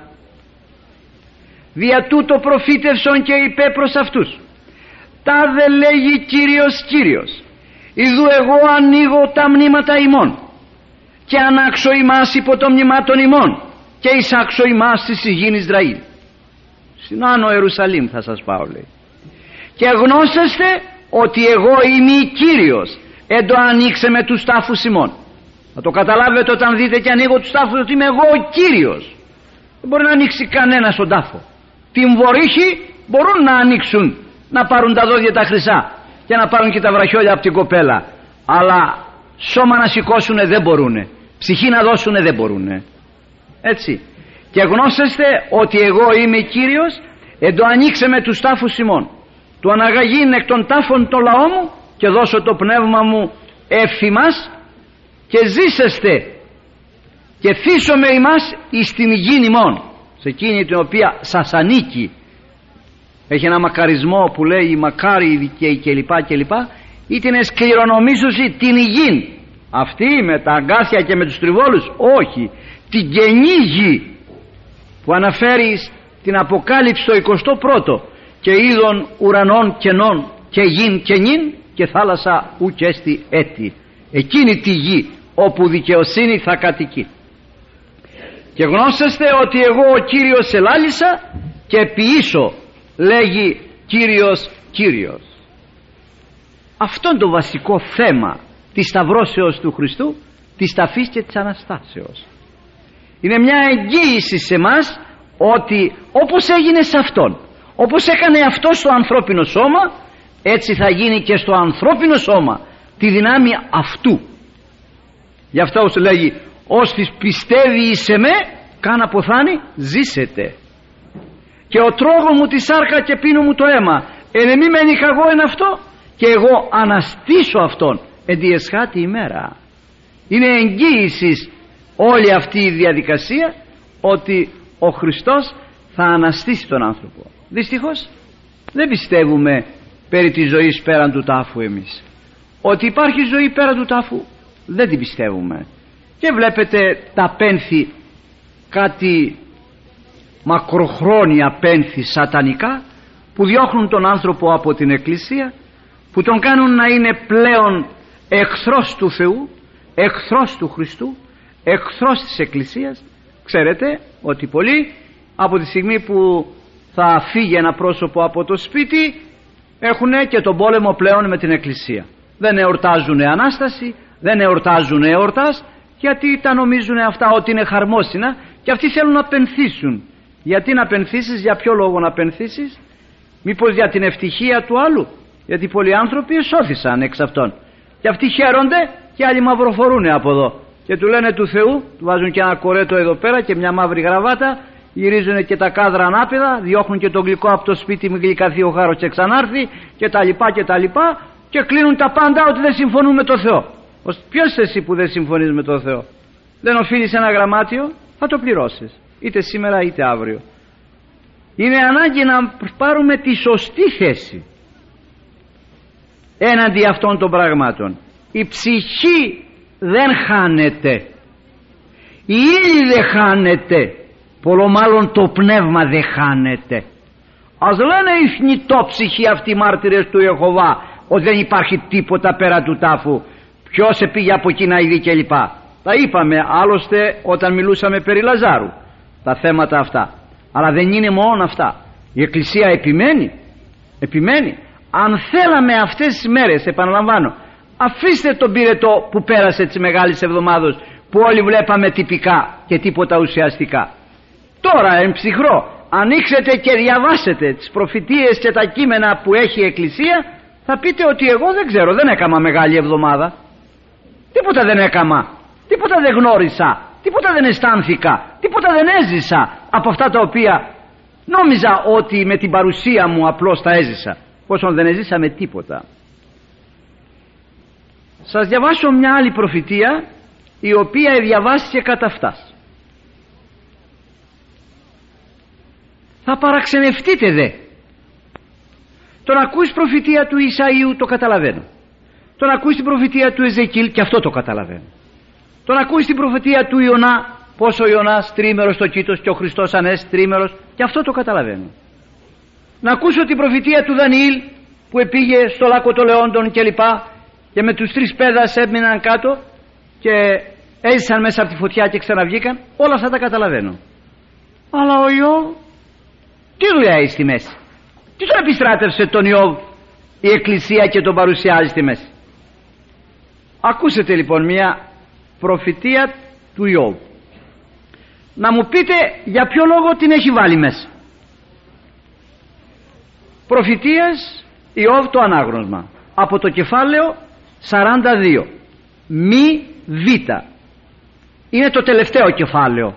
δια τούτο προφήτευσον και είπε προς αυτούς τα δε λέγει Κύριος Κύριος Ιδού εγώ ανοίγω τα μνήματα ημών και ανάξω ημάς υπό το μνημά των ημών και εισάξω ημάς στη γη Ισραήλ. Στην Άνω Ιερουσαλήμ θα σας πάω λέει. Και γνώσεστε ότι εγώ είμαι Κύριος εν το ανοίξε με τους τάφους ημών. Θα το καταλάβετε όταν δείτε και ανοίγω τους τάφους ότι είμαι εγώ ο Κύριος. Δεν μπορεί να ανοίξει κανένας στον τάφο. Την βορύχη μπορούν να ανοίξουν να πάρουν τα δόντια τα χρυσά και να πάρουν και τα βραχιόλια από την κοπέλα. Αλλά σώμα να σηκώσουν δεν μπορούν ψυχή να δώσουν δεν μπορούν έτσι. Και γνώσεστε ότι εγώ είμαι Κύριος εν το ανοίξε με τους τάφους ημών. Του αναγαγήν εκ των τάφων το λαό μου και δώσω το πνεύμα μου ευθυμάς και ζήσεστε και θύσω με ημάς εις την υγιήν ημών σε εκείνη την οποία σας ανήκει. Έχει ένα μακαρισμό που λέει μακάρι οι δικαίοι κλπ κλπ ή την εσκληρονομήσωση την υγιήν. Αυτή με τα αγκάθια και με τους τριβόλους όχι. Την καινή γη που αναφέρει την Αποκάλυψη το 21ο και είδων ουρανών κενών και γην και νυν και θάλασσα ουκέστη έτη. Εκείνη τη γη όπου δικαιοσύνη θα κατοικεί. Και γνώσεστε ότι εγώ ο Κύριος ελάλησα και ποιήσω λέγει Κύριος Κύριος αυτό το βασικό θέμα της σταυρώσεως του Χριστού της ταφής και της Αναστάσεως. Είναι μια εγγύηση σε μας ότι όπως έγινε σε Αυτόν όπως έκανε αυτός στο ανθρώπινο σώμα έτσι θα γίνει και στο ανθρώπινο σώμα τη δυνάμει αυτού. Γι' αυτό όσο λέγει «Ώστις πιστεύει σε με καν αποθάνει ζήσετε και ο τρόγος μου τη σάρκα και πίνω μου το αίμα. Εν εμή με εγώ εν αυτό; Και εγώ αναστήσω αυτόν. Εν τη εσχάτη ημέρα. Είναι εγγύησης όλη αυτή η διαδικασία ότι ο Χριστός θα αναστήσει τον άνθρωπο. Δυστυχώς δεν πιστεύουμε περί της ζωής πέραν του τάφου εμείς. Ότι υπάρχει ζωή πέραν του τάφου δεν την πιστεύουμε. Και βλέπετε τα πένθη κάτι μακροχρόνια πένθη σατανικά που διώχνουν τον άνθρωπο από την εκκλησία που τον κάνουν να είναι πλέον εχθρός του Θεού εχθρός του Χριστού εχθρός της Εκκλησίας. Ξέρετε ότι πολλοί από τη στιγμή που θα φύγει ένα πρόσωπο από το σπίτι έχουν και τον πόλεμο πλέον με την Εκκλησία. Δεν εορτάζουν Ανάσταση δεν εορτάζουν εορτάς γιατί τα νομίζουν αυτά ότι είναι χαρμόσυνα και αυτοί θέλουν να πενθήσουν. Γιατί να πενθήσεις, για ποιο λόγο να πενθήσεις; Μήπως για την ευτυχία του άλλου; Γιατί πολλοί άνθρωποι εσώθησαν εξ αυτών. Και αυτοί χαίρονται και άλλοι μαυροφορούν από εδώ. Και του λένε του Θεού του βάζουν και ένα κορέτο εδώ πέρα και μια μαύρη γραβάτα γυρίζουν και τα κάδρα ανάπηδα διώχνουν και το γλυκό από το σπίτι μην γλυκαθεί ο χάρος και ξανάρθει και τα λοιπά και τα λοιπά και κλείνουν τα πάντα ότι δεν συμφωνούν με το Θεό. Ποιος εσύ που δεν συμφωνείς με το Θεό; Δεν οφείλεις ένα γραμμάτιο; Θα το πληρώσεις. Είτε σήμερα είτε αύριο. Είναι ανάγκη να πάρουμε τη σωστή θέση έναντι αυτών των πραγμάτων. Η ψυχή δεν χάνεται. Η ύλη δεν χάνεται. Πολλο μάλλον το πνεύμα δεν χάνεται. Ας λένε οι θνητόψυχοι αυτοί οι μάρτυρες του Ιεχωβά ότι δεν υπάρχει τίποτα πέρα του τάφου. Ποιος πήγε από εκεί να ειδεί κλπ. Τα είπαμε άλλωστε όταν μιλούσαμε περί Λαζάρου τα θέματα αυτά. Αλλά δεν είναι μόνο αυτά. Η Εκκλησία επιμένει. Επιμένει αν θέλαμε αυτές τις μέρες επαναλαμβάνω αφήστε τον πυρετό που πέρασε τις μεγάλες εβδομάδες που όλοι βλέπαμε τυπικά και τίποτα ουσιαστικά. Τώρα εν ψυχρό ανοίξετε και διαβάσετε τις προφητείες και τα κείμενα που έχει η Εκκλησία θα πείτε ότι εγώ δεν ξέρω δεν έκανα μεγάλη εβδομάδα. Τίποτα δεν έκαμα τίποτα δεν γνώρισα τίποτα δεν αισθάνθηκα τίποτα δεν έζησα από αυτά τα οποία νόμιζα ότι με την παρουσία μου απλώς τα έζησα πόσο δεν έζησα με τίποτα. Σας διαβάσω μια άλλη προφητεία η οποία διαβάστηκε κατά αυτάς. Θα παραξενευτείτε δε. Τον ακούεις προφητεία του Ισαΐου το καταλαβαίνω. Τον ακούεις την προφητεία του Εζεκίλ και αυτό το καταλαβαίνω. Τον ακούεις την προφητεία του Ιωνά πόσο ο Ιωνάς τρίμερος στο κήτος και ο Χριστός ανές τρίμερος και αυτό το καταλαβαίνω να ακούσω την προφητεία του Δανιήλ που επήγε στο λάκκο των Λεόντων και λοιπά και με τους τρεις πέδας έμειναν κάτω και έζησαν μέσα από τη φωτιά και ξαναβγήκαν. Όλα αυτά τα καταλαβαίνω. Αλλά ο Ιώβ τι δουλειά έχει στη μέση; Τι τον επιστράτευσε τον Ιώβ η εκκλησία και τον παρουσιάζει στη μέση; Ακούσετε λοιπόν μια προφητεία του Ιώβ. Να μου πείτε για ποιο λόγο την έχει βάλει μέσα προφητείας Ιώβ το ανάγνωσμα. Από το κεφάλαιο 42 μη β. Είναι το τελευταίο κεφάλαιο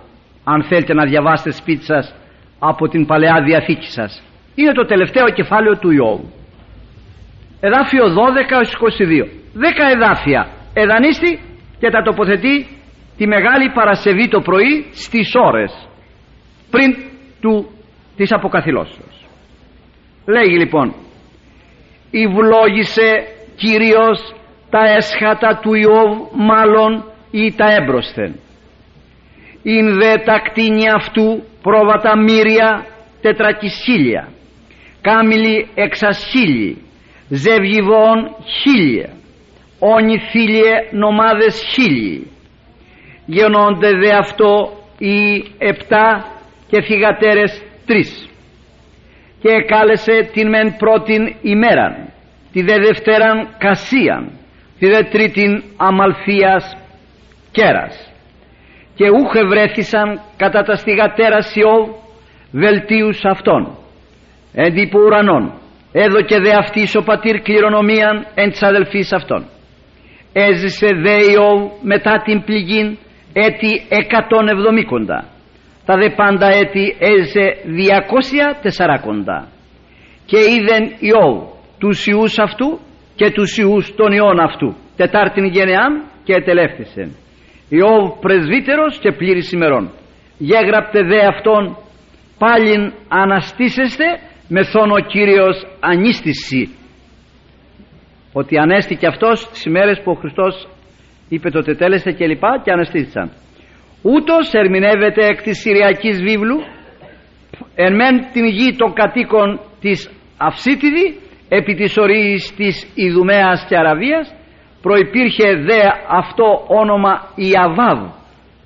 αν θέλετε να διαβάσετε σπίτι σας από την Παλαιά Διαθήκη σας. Είναι το τελευταίο κεφάλαιο του Ιώβ. Εδάφιο 12 22 10 εδάφια. Εδανίστη και τα τοποθετεί τη Μεγάλη Παρασκευή το πρωί στις ώρες πριν του της αποκαθιλώσεως λέγει λοιπόν «Ιβλόγησε Κύριος τα έσχατα του Ιώβ μάλλον ή τα έμπροσθεν. Ειν δε τα κτίνια αυτού πρόβατα μύρια τετρακισίλια κάμιλοι εξασίλιοι ζευγιβών χίλια όνοι φίλιε νομάδες χίλιοι. Γεννώνται δε αυτό οι επτά και θυγατέρες τρεις και εκάλεσε την μεν πρώτην ημέραν τη δε δευτέραν κασίαν τη δε τρίτην αμαλθίας κέρας. Και ούχε βρέθησαν κατά τα στιγατέρα Ιώβ βελτίους αυτών εν ουρανών έδωκε δε αυτής ο πατήρ κληρονομίαν εν της αδελφής αυτών. Έζησε δε Ιώβ μετά την πληγήν έτη εκατόν εβδομήκοντα τα δε πάντα έτη έζησε διακόσια τεσσαράκοντα. Και είδεν Ιώβ τους ιούς αυτού και τους ιούς των ιών αυτού. Τετάρτην γενεάν και ετελεύθησεν. Ιώβ πρεσβύτερος και πλήρης ημερών. Γέγραπτε δε αυτόν πάλιν αναστήσεστε μεθόν ο Κύριος ανίστηση ότι ανέστηκε αυτός τις ημέρες που ο Χριστός είπε το τετέλεστε και λοιπά και αναστήθησαν ούτως ερμηνεύεται εκ της Συριακής βίβλου εν μεν την γη των κατοίκων της Αυσίτιδη επί της ορίης της Ιδουμέας και Αραβίας προϋπήρχε δε αυτό όνομα Ιαβάβ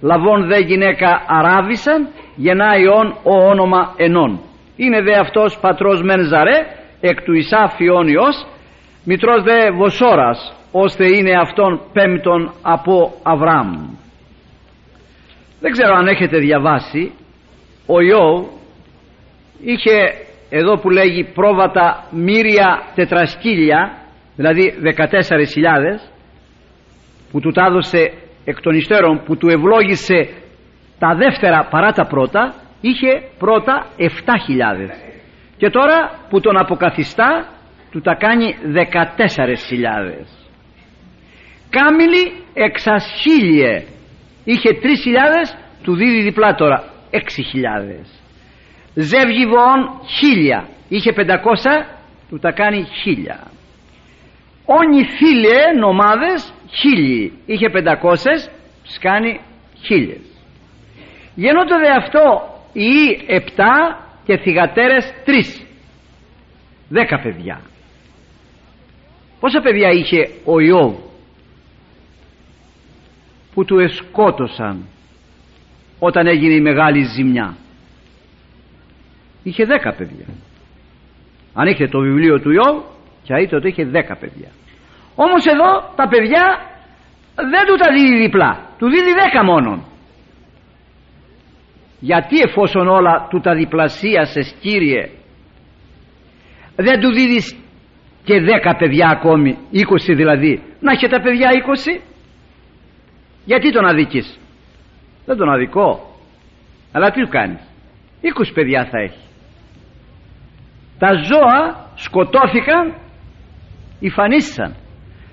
λαβών δε γυναίκα Αράβησαν γεννάει ον ο όνομα ενών. Είναι δε αυτός πατρός μεν Ζαρέ εκ του Ισάφ Ιόνιος μητρός δε Βοσόρας ώστε είναι αυτόν πέμπτον από Αβραάμ δεν ξέρω αν έχετε διαβάσει ο Ιώβ είχε εδώ που λέγει πρόβατα μύρια τετρασκύλια δηλαδή 14.000 που του τα έδωσε εκ των υστέρων που του ευλόγησε τα δεύτερα παρά τα πρώτα είχε πρώτα 7.000 και τώρα που τον αποκαθιστά του τα κάνει 14.000 Κάμιλι εξασχίλιε είχε 3.000 του δίδει διπλά τώρα 6.000 Ζεύγιβον χίλια. Είχε 500 του τα κάνει χίλια. Όνοι φίλε νομάδες χίλιοι. Είχε 500 τους κάνει χίλιες. Γεννώνται δε αυτό οι επτά και θυγατέρες τρεις. Δέκα παιδιά. Πόσα παιδιά είχε ο Ιώβ; Που του εσκότωσαν όταν έγινε η μεγάλη ζημιά. Είχε δέκα παιδιά. Αν είχε το βιβλίο του Ιώβ και είτε ότι είχε δέκα παιδιά. Όμως εδώ τα παιδιά δεν του τα δίνει διπλά. Του δίνει δέκα μόνον. Γιατί εφόσον όλα του τα διπλασίασες Κύριε δεν του δίδεις και δέκα παιδιά ακόμη 20 δηλαδή να έχει τα παιδιά 20 γιατί τον αδικείς δεν τον αδικό. Αλλά τι του κάνεις; 20 παιδιά θα έχει. Τα ζώα σκοτώθηκαν υφανίστησαν.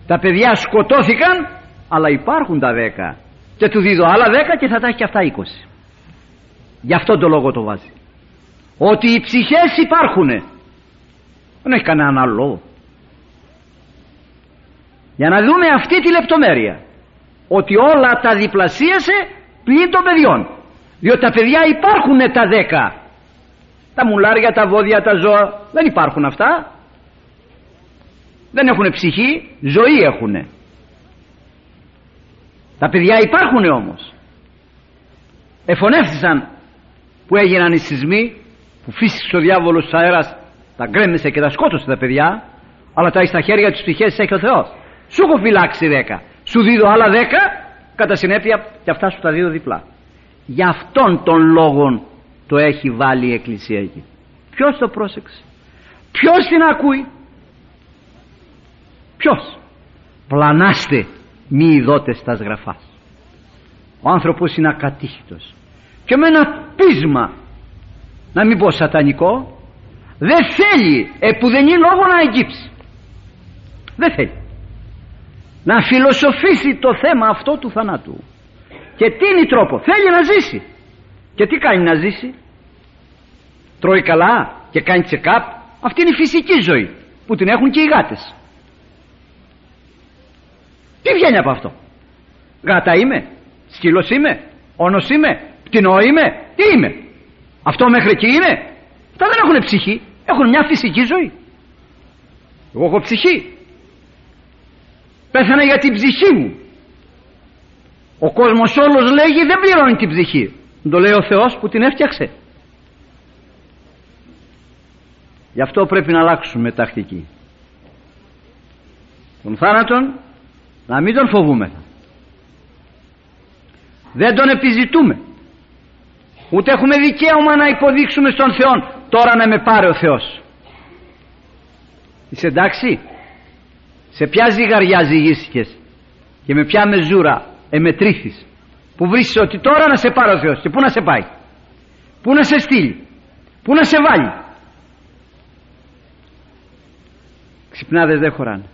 Τα παιδιά σκοτώθηκαν αλλά υπάρχουν τα δέκα. Και του δίδω άλλα δέκα και θα τα έχει και αυτά 20 γι' αυτό το λόγο το βάζει. Ότι οι ψυχές υπάρχουν δεν έχει κανέναν άλλο λόγο. Για να δούμε αυτή τη λεπτομέρεια ότι όλα τα διπλασίασε πλην των παιδιών. Διότι τα παιδιά υπάρχουν τα δέκα. Τα μουλάρια, τα βόδια, τα ζώα δεν υπάρχουν αυτά. Δεν έχουν ψυχή ζωή έχουν τα παιδιά υπάρχουν όμως. Εφωνεύτησαν που έγιναν οι σεισμοί που φύσηξε ο διάβολος στους αέρας τα γκρέμισε και τα σκότωσε τα παιδιά αλλά τα έχει στα χέρια της ψυχές έχει ο Θεός. Σου έχω φυλάξει δέκα σου δίδω άλλα δέκα κατά συνέπεια και αυτά σου τα δίδω διπλά. Γι' αυτόν τον λόγον το έχει βάλει η Εκκλησία εκεί. Ποιος το πρόσεξε; Ποιος την ακούει; Ποιος; Πλανάστε μη ειδότες τα γραφάς ο άνθρωπος είναι ακατήχητος. Και με ένα πείσμα να μην πω σατανικό δεν θέλει επουδενή λόγο να εγκύψει δεν θέλει να φιλοσοφήσει το θέμα αυτό του θανάτου. Και τι είναι τρόπο. Θέλει να ζήσει. Και τι κάνει να ζήσει. Τρώει καλά και κάνει check-up. Αυτή είναι η φυσική ζωή που την έχουν και οι γάτες. Τι βγαίνει από αυτό. Γάτα είμαι. Σκύλος είμαι. Όνος είμαι. Πτηνό είμαι. Τι είμαι. Αυτό μέχρι εκεί είναι αυτά δεν έχουν ψυχή. Έχουν μια φυσική ζωή. Εγώ έχω ψυχή πέθανα για την ψυχή μου. Ο κόσμος όλος λέγει δεν πληρώνει την ψυχή το λέει ο Θεός που την έφτιαξε. Γι' αυτό πρέπει να αλλάξουμε τακτική. Τον θάνατον να μην τον φοβούμε δεν τον επιζητούμε. Ούτε έχουμε δικαίωμα να υποδείξουμε στον Θεό τώρα να με πάρει ο Θεός είσαι εντάξει; Σε ποια ζυγαριά ζυγίστηκες και με ποια μεζούρα εμετρήθης. Που βρίσκεις ότι τώρα να σε πάρει ο Θεός και πού να σε πάει. Πού να σε στείλει. Πού να σε βάλει. Ξυπνάδες δεν χωράνε.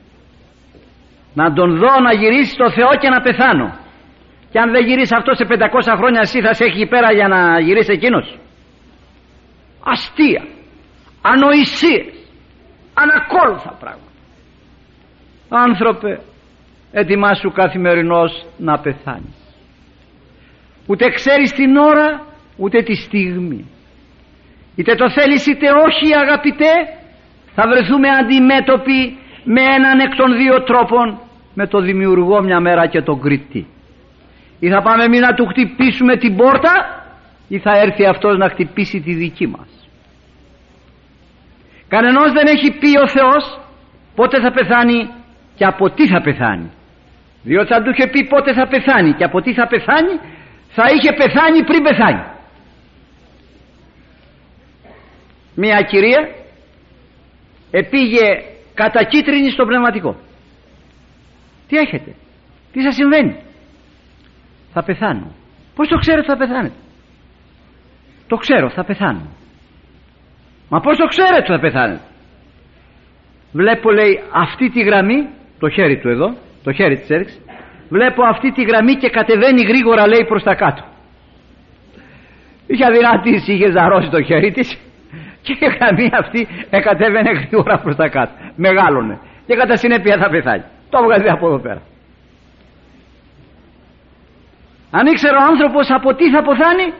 Να τον δω να γυρίσει στο Θεό και να πεθάνω. Και αν δεν γυρίσει αυτό σε 500 χρόνια εσύ θα σε έχει πέρα για να γυρίσει εκείνος. Αστεία. Ανοησίες. Ανακόλουθα πράγματα άνθρωπε ετοιμάσου καθημερινώς να πεθάνεις. Ούτε ξέρεις την ώρα ούτε τη στιγμή. Είτε το θέλεις είτε όχι αγαπητέ θα βρεθούμε αντιμέτωποι με έναν εκ των δύο τρόπων με το δημιουργό μια μέρα και τον κριτή ή θα πάμε εμείς να του χτυπήσουμε την πόρτα ή θα έρθει αυτός να χτυπήσει τη δική μας. Κανενός δεν έχει πει ο Θεός πότε θα πεθάνει και από τι θα πεθάνει; Διότι αν του είχε πει πότε θα πεθάνει και από τι θα πεθάνει θα είχε πεθάνει πριν πεθάνει. Μια κυρία επήγε κατακίτρινη στο πνευματικό. Τι έχετε; Τι σας συμβαίνει; Θα πεθάνω. Πως το ξέρω θα πεθάνετε; Το ξέρω θα πεθάνω. Μα πως το ξέρετε θα πεθάνετε; Βλέπω λέει αυτή τη γραμμή το χέρι του εδώ το χέρι της έριξε βλέπω αυτή τη γραμμή και κατεβαίνει γρήγορα λέει προς τα κάτω. Είχε αδυνατήσει είχε ζαρώσει το χέρι της και η γραμμή αυτή εκατέβαινε γρήγορα προς τα κάτω. Μεγάλωνε. Και κατά συνέπεια θα πεθάνει. Το έβγαζε από εδώ πέρα. Αν ήξερε ο άνθρωπος από τι θα ποθάνει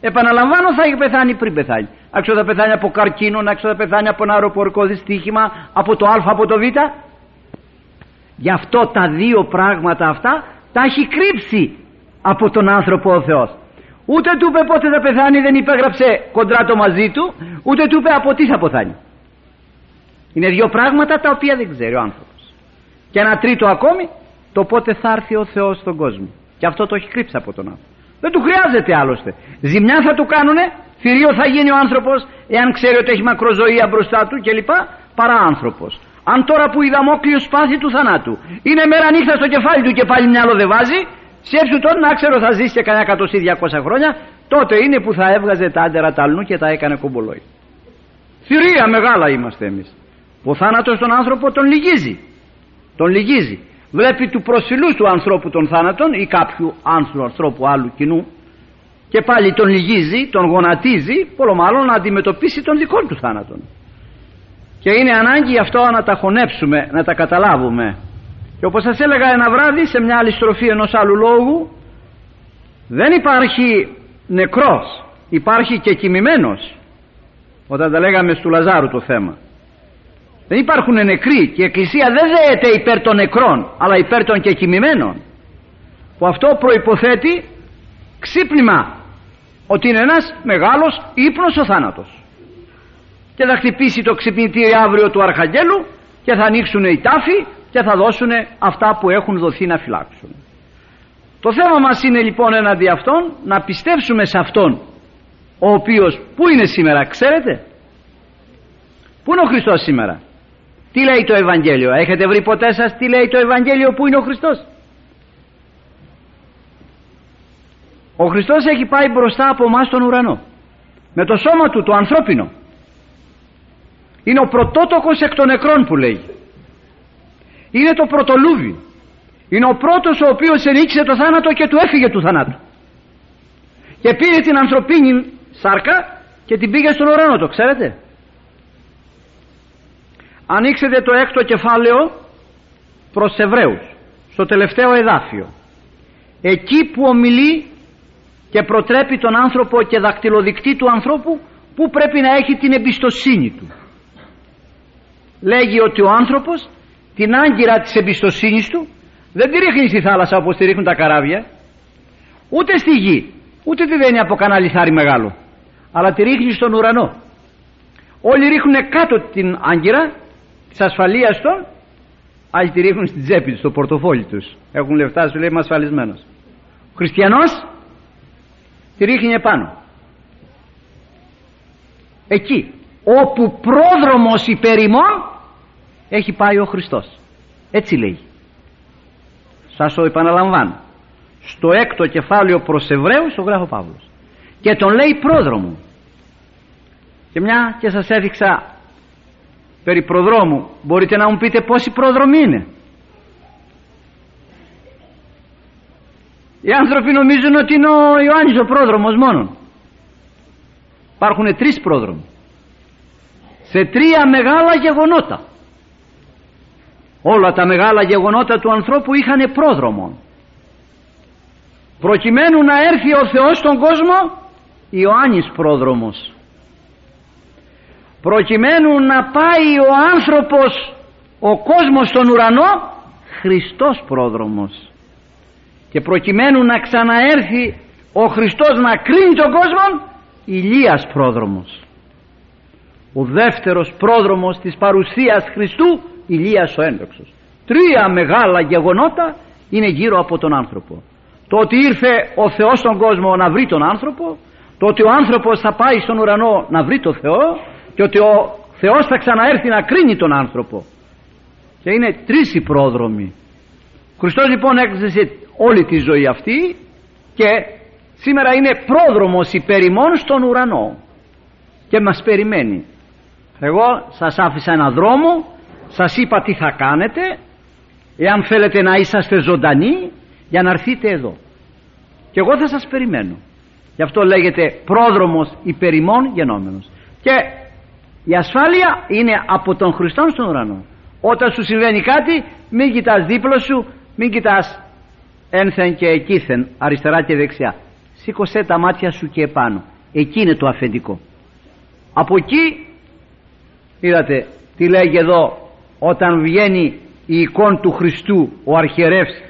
επαναλαμβάνω θα έχει πεθάνει πριν πεθάνει. Άξιο θα πεθάνει από καρκίνο άξιο θα πεθάνει από ένα αεροπορικό δυστύχημα από το α από το β Γι' αυτό τα δύο πράγματα αυτά τα έχει κρύψει από τον άνθρωπο ο Θεός. Ούτε του είπε πότε θα πεθάνει, δεν υπέγραψε κοντράτο μαζί του, ούτε του είπε από τι θα ποθάνει. Είναι δύο πράγματα τα οποία δεν ξέρει ο άνθρωπος. Και ένα τρίτο ακόμη, το πότε θα έρθει ο Θεός στον κόσμο. Και αυτό το έχει κρύψει από τον άνθρωπο. Δεν του χρειάζεται άλλωστε. Ζημιά θα του κάνουνε, θηρίο θα γίνει ο άνθρωπος, εάν ξέρει ότι έχει μακροζωία μπροστά του κλπ. Παρά άνθρωπος. Αν τώρα που η Δαμόκλειος πάθη του θανάτου είναι μέρα νύχτα στο κεφάλι του και πάλι μυαλό δεν βάζει, Σκέψου τότε να ξέρω θα ζήσει και κανένα 100 200 χρόνια, τότε είναι που θα έβγαζε τα άντερα τα αλλού και τα έκανε κομπολόι. Θηρία μεγάλα είμαστε εμείς. Ο θάνατος τον άνθρωπο τον λυγίζει. Τον λυγίζει. Βλέπει του προσιλού του ανθρώπου των θάνατων ή κάποιου ανθρώπου άλλου κοινού και πάλι τον λυγίζει, τον γονατίζει, πολλο μάλλον να αντιμετωπίσει τον δικό του θάνατον. Και είναι ανάγκη αυτό να τα χωνέψουμε, να τα καταλάβουμε. Και όπως σας έλεγα ένα βράδυ σε μια άλλη στροφή ενός άλλου λόγου, δεν υπάρχει νεκρός, υπάρχει και κοιμημένος. Όταν τα λέγαμε στο Λαζάρου το θέμα. Δεν υπάρχουν νεκροί και η Εκκλησία δεν δέεται υπέρ των νεκρών, αλλά υπέρ των και κοιμημένων. Που αυτό προϋποθέτει ξύπνημα ότι είναι ένας μεγάλος ύπνος ο θάνατος και θα χτυπήσει το ξυπνητήρι αύριο του Αρχαγγέλου και θα ανοίξουν οι τάφοι και θα δώσουν αυτά που έχουν δοθεί να φυλάξουν. Το θέμα μας είναι λοιπόν έναντι αυτών να πιστέψουμε σε αυτόν ο οποίος που είναι σήμερα ξέρετε; Πού είναι ο Χριστός σήμερα; Τι λέει το Ευαγγέλιο; Έχετε βρει ποτέ σας τι λέει το Ευαγγέλιο Πού είναι ο Χριστός; Ο Χριστός έχει πάει μπροστά από εμάς στον ουρανό με το σώμα του το ανθρώπινο είναι ο πρωτότοκος εκ των νεκρών που λέει. Είναι το πρωτολούβι. Είναι ο πρώτος ο οποίος ενήξε το θάνατο και του έφυγε του θανάτου. Και πήρε την ανθρωπίνη σάρκα και την πήγε στον ουρανό το ξέρετε. Ανοίξετε το έκτο κεφάλαιο προς Εβραίους στο τελευταίο εδάφιο. Εκεί που ομιλεί και προτρέπει τον άνθρωπο και δακτυλοδεικτή του ανθρώπου που πρέπει να έχει την εμπιστοσύνη του λέγει ότι ο άνθρωπος την άγκυρα της εμπιστοσύνης του δεν τη ρίχνει στη θάλασσα όπως τη ρίχνουν τα καράβια ούτε στη γη ούτε τη δένει από κανένα λιθάρι μεγάλο αλλά τη ρίχνει στον ουρανό. Όλοι ρίχνουν κάτω την άγκυρα της ασφαλείας των άλλοι τη ρίχνουν στην τσέπη τους στο πορτοφόλι τους. Έχουν λεφτά σου λέει είμαι ασφαλισμένος. Ο χριστιανός τη ρίχνει επάνω. Εκεί όπου πρόδρομος υπερημών έχει πάει ο Χριστός. Έτσι λέει. Σας το επαναλαμβάνω. Στο έκτο κεφάλαιο προς Εβραίους ο γράφω Παύλος. Και τον λέει πρόδρομο. Και μια και σας έδειξα περί προδρόμου μπορείτε να μου πείτε πόσοι πρόδρομοι είναι. Οι άνθρωποι νομίζουν ότι είναι ο Ιωάννης ο πρόδρομος μόνο υπάρχουν τρεις πρόδρομοι σε τρία μεγάλα γεγονότα. Όλα τα μεγάλα γεγονότα του ανθρώπου είχαν πρόδρομο προκειμένου να έρθει ο Θεός στον κόσμο Ιωάννης πρόδρομος. Προκειμένου να πάει ο άνθρωπος ο κόσμος στον ουρανό Χριστός πρόδρομος. Και προκειμένου να ξαναέρθει ο Χριστός να κρίνει τον κόσμο Ηλίας πρόδρομος ο δεύτερος πρόδρομος της παρουσίας Χριστού Ηλίας ο ένδοξος τρία μεγάλα γεγονότα είναι γύρω από τον άνθρωπο. Το ότι ήρθε ο Θεός στον κόσμο να βρει τον άνθρωπο το ότι ο άνθρωπος θα πάει στον ουρανό να βρει τον Θεό και ότι ο Θεός θα ξαναέρθει να κρίνει τον άνθρωπο. Και είναι τρεις οι πρόδρομοι. Ο Χριστός λοιπόν έκρινε όλη τη ζωή αυτή και σήμερα είναι πρόδρομος υπερημών στον ουρανό και μας περιμένει εγώ σας άφησα ένα δρόμο σας είπα τι θα κάνετε εάν θέλετε να είσαστε ζωντανοί για να έρθείτε εδώ. Και εγώ θα σας περιμένω. Γι' αυτό λέγεται πρόδρομος υπερημών γενόμενος. Και η ασφάλεια είναι από τον Χριστό στον ουρανό. Όταν σου συμβαίνει κάτι μην κοιτάς δίπλα σου μην κοιτάς ένθεν και εκείθεν αριστερά και δεξιά. Σήκωσέ τα μάτια σου και επάνω. Εκεί είναι το αφεντικό. Από εκεί είδατε τι λέγει εδώ όταν βγαίνει η εικόνα του Χριστού ο αρχιερεύς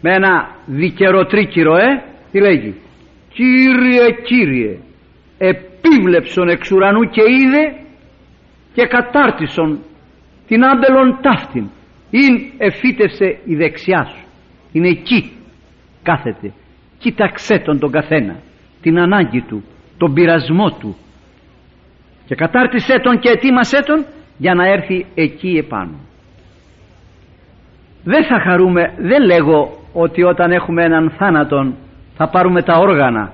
με ένα δικαιροτρίκυρο ε τι λέγει; Κύριε Κύριε επίβλεψον εξ ουρανού και είδε και κατάρτισον την άμπελον ταύτην. Ειν εφύτευσε η δεξιά σου. Είναι εκεί κάθεται. Κοίταξέ τον τον καθένα την ανάγκη του τον πειρασμό του και κατάρτισέ τον και ετοίμασέ τον για να έρθει εκεί επάνω. Δεν θα χαρούμε δεν λέγω ότι όταν έχουμε έναν θάνατον θα πάρουμε τα όργανα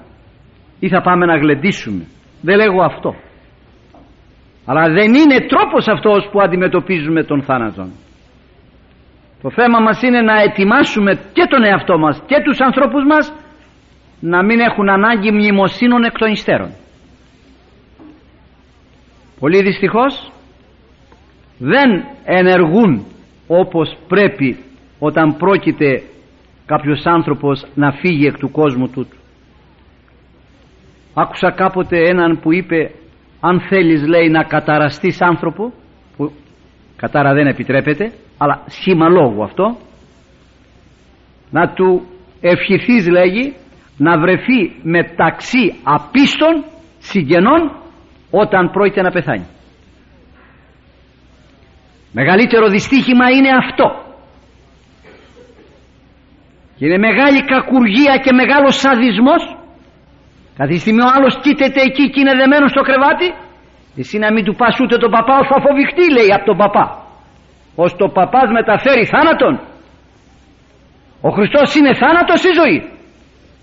ή θα πάμε να γλεντήσουμε. Δεν λέγω αυτό. Αλλά δεν είναι τρόπος αυτός που αντιμετωπίζουμε τον θάνατο το θέμα μας είναι να ετοιμάσουμε και τον εαυτό μας και τους ανθρώπους μας να μην έχουν ανάγκη μνημοσύνων εκ των υστέρων πολύ δυστυχώς δεν ενεργούν όπως πρέπει όταν πρόκειται κάποιος άνθρωπος να φύγει εκ του κόσμου τούτου. Άκουσα κάποτε έναν που είπε αν θέλεις λέει να καταραστείς άνθρωπο που κατάρα δεν επιτρέπεται αλλά σχήμα λόγου αυτό να του ευχηθείς λέγει να βρεθεί μεταξύ απίστων συγγενών όταν πρόκειται να πεθάνει. Μεγαλύτερο δυστύχημα είναι αυτό. Και είναι μεγάλη κακουργία και μεγάλος σαδισμός. Κάθε στιγμή ο άλλος κοίταται εκεί και είναι δεμένος στο κρεβάτι. Εσύ να μην του πας ούτε τον παπά όσο αφοβηχτεί λέει από τον παπά. Ως το παπάς μεταφέρει θάνατον. Ο Χριστός είναι θάνατος ή ζωή.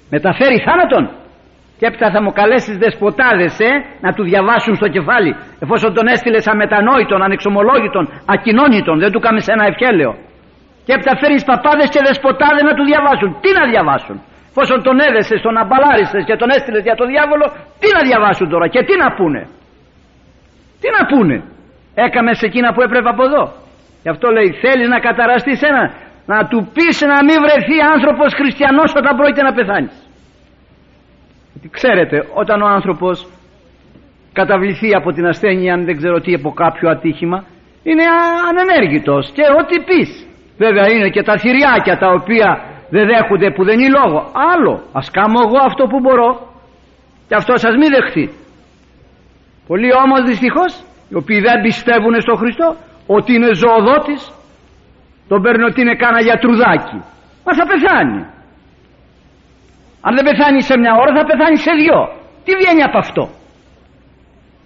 Μεταφέρει θάνατον και έπειτα θα μου καλέσεις δεσποτάδες ε, να του διαβάσουν στο κεφάλι εφόσον τον έστειλες αμετανόητον, ανεξομολόγητον, ακοινώνητον δεν του κάμεις ένα ευχέλαιο και έπειτα φέρεις παπάδες και δεσποτάδες να του διαβάσουν τι να διαβάσουν; Φόσον τον έδεσες, τον αμπαλάρισες και τον έστειλες για τον διάβολο, τι να διαβάσουν τώρα και τι να πούνε; Τι να πούνε; Έκαμες σε εκείνα που έπρεπε από εδώ. Γι' αυτό λέει θέλεις να καταραστείς ένα, να του πεις να μην βρεθεί άνθρωπος χριστιανός όταν πρόκειται να πεθάνεις. Γιατί ξέρετε όταν ο άνθρωπος καταβληθεί από την ασθένεια αν δεν ξέρω τι από κάποιο ατύχημα είναι ανενέργητος και ό,τι πεις. Βέβαια είναι και τα θηριάκια τα οποία δεν δέχονται που δεν είναι λόγο. Άλλο ας κάνω εγώ αυτό που μπορώ και αυτό σας μη δεχθεί. Πολλοί όμως δυστυχώς οι οποίοι δεν πιστεύουν στον Χριστό ότι είναι ζωοδότης τον παίρνει ότι είναι κάνα γιατρουδάκι. Μα θα πεθάνει αν δεν πεθάνει σε μια ώρα θα πεθάνει σε δυο τι βγαίνει από αυτό;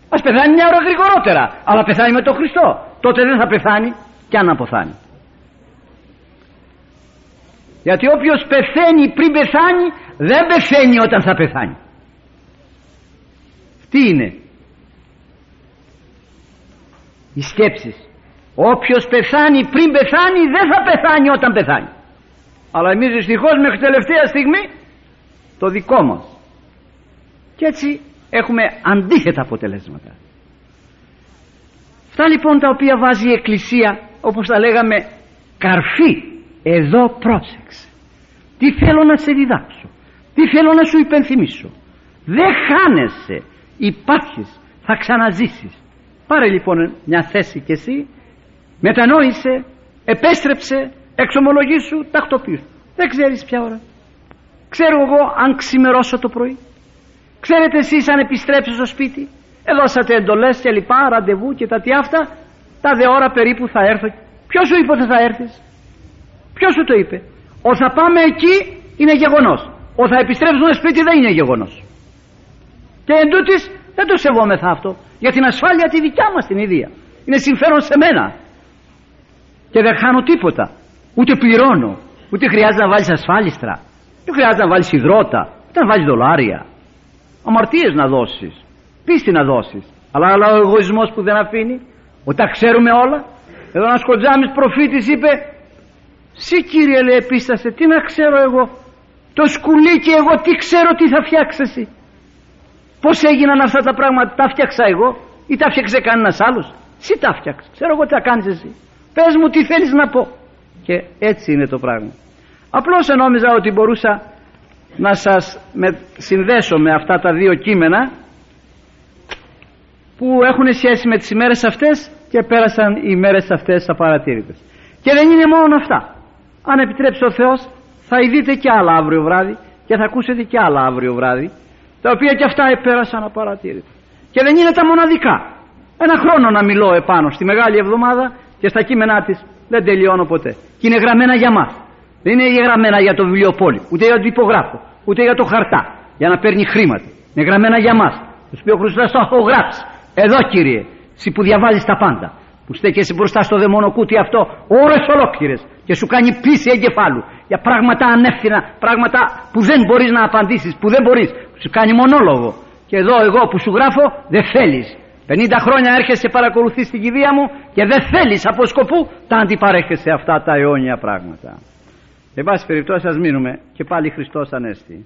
Ας πεθάνει μια ώρα γρηγορότερα. Αλλά πεθάνει με τον Χριστό. Τότε δεν θα πεθάνει και αν αποθάνει. Γιατί όποιος πεθαίνει πριν πεθάνει δεν πεθαίνει όταν θα πεθάνει. Τι είναι; Οι σκέψεις. Όποιος πεθάνει πριν πεθάνει δεν θα πεθάνει όταν πεθάνει. Αλλά εμείς δυστυχώς μέχρι τελευταία στιγμή το δικό μας. Και έτσι έχουμε αντίθετα αποτελέσματα. Αυτά λοιπόν τα οποία βάζει η Εκκλησία όπως τα λέγαμε καρφί εδώ πρόσεξε. Τι θέλω να σε διδάξω τι θέλω να σου υπενθυμίσω. Δεν χάνεσαι υπάρχεις θα ξαναζήσεις. Πάρε λοιπόν μια θέση κι εσύ μετανόησε επέστρεψε εξομολογήσου τακτοποιήσου. Δεν ξέρεις ποια ώρα ξέρω εγώ αν ξημερώσω το πρωί ξέρετε εσείς αν επιστρέψω στο σπίτι εδώσατε εντολές και λοιπά ραντεβού και τα τι αυτά τα δε ώρα περίπου θα έρθω ποιος σου είπε ότι θα έρθεις; Ποιος σου το είπε; Ο θα πάμε εκεί είναι γεγονός. Ο θα επιστρέψουμε σπίτι δεν είναι γεγονός. Και εν τούτης, δεν το σεβόμεθα αυτό. Για την ασφάλεια τη δικιά μας την ίδια. Είναι συμφέρον σε μένα. Και δεν χάνω τίποτα. Ούτε πληρώνω. Ούτε χρειάζεται να βάλεις ασφάλιστρα. Δεν χρειάζεται να βάλεις υδρότα. Ούτε να βάλεις δολάρια. Αμαρτίες να δώσεις. Πίστη να δώσεις. Αλλά, αλλά ο εγωισμός που δεν αφήνει. Όταν ξέρουμε όλα. Εδώ ένας κοντζάμις προφήτης είπε Συ κύριε λέει επίστασε τι να ξέρω εγώ; Το σκουλί και εγώ τι ξέρω τι θα φτιάξει εσύ; Πως έγιναν αυτά τα πράγματα τα φτιάξα εγώ ή τα φτιάξε κανένας άλλος; Συ τα φτιάξε ξέρω εγώ τι θα κάνεις εσύ πες μου τι θέλεις να πω και έτσι είναι το πράγμα απλώς νόμιζα ότι μπορούσα να σας με συνδέσω με αυτά τα δύο κείμενα που έχουν σχέση με τις ημέρες αυτές και πέρασαν οι ημέρες αυτές απαρατήρητες. Και δεν είναι μόνο αυτά. Αν επιτρέψει ο Θεός θα ειδείτε και άλλα αύριο βράδυ και θα ακούσετε και άλλα αύριο βράδυ τα οποία και αυτά επέρασαν απαρατήρητα και δεν είναι τα μοναδικά. Ένα χρόνο να μιλώ επάνω στη Μεγάλη Εβδομάδα και στα κείμενά της δεν τελειώνω ποτέ. Και είναι γραμμένα για μας δεν είναι γραμμένα για το βιβλιοπόλι ούτε για το υπογράφο ούτε για το χαρτά για να παίρνει χρήματα. Είναι γραμμένα για μας τους πει ο Χριστός το έχω γράψει εδώ κύριε εσύ που διαβάζεις τα πάντα που στέκεσαι μπροστά στο δαιμονοκούτι αυτό ώρες ολόκληρες και σου κάνει πίση εγκεφάλου για πράγματα ανεύθυνα, πράγματα που δεν μπορείς να απαντήσεις, που δεν μπορείς, σου κάνει μονόλογο. Και εδώ εγώ που σου γράφω δεν θέλεις. 50 χρόνια έρχεσαι παρακολουθείς την κηδεία μου και δεν θέλεις από σκοπού τα αντιπαρέχεσαι αυτά τα αιώνια πράγματα. Εν πάση περιπτώσει ας μείνουμε και πάλι Χριστός Ανέστη.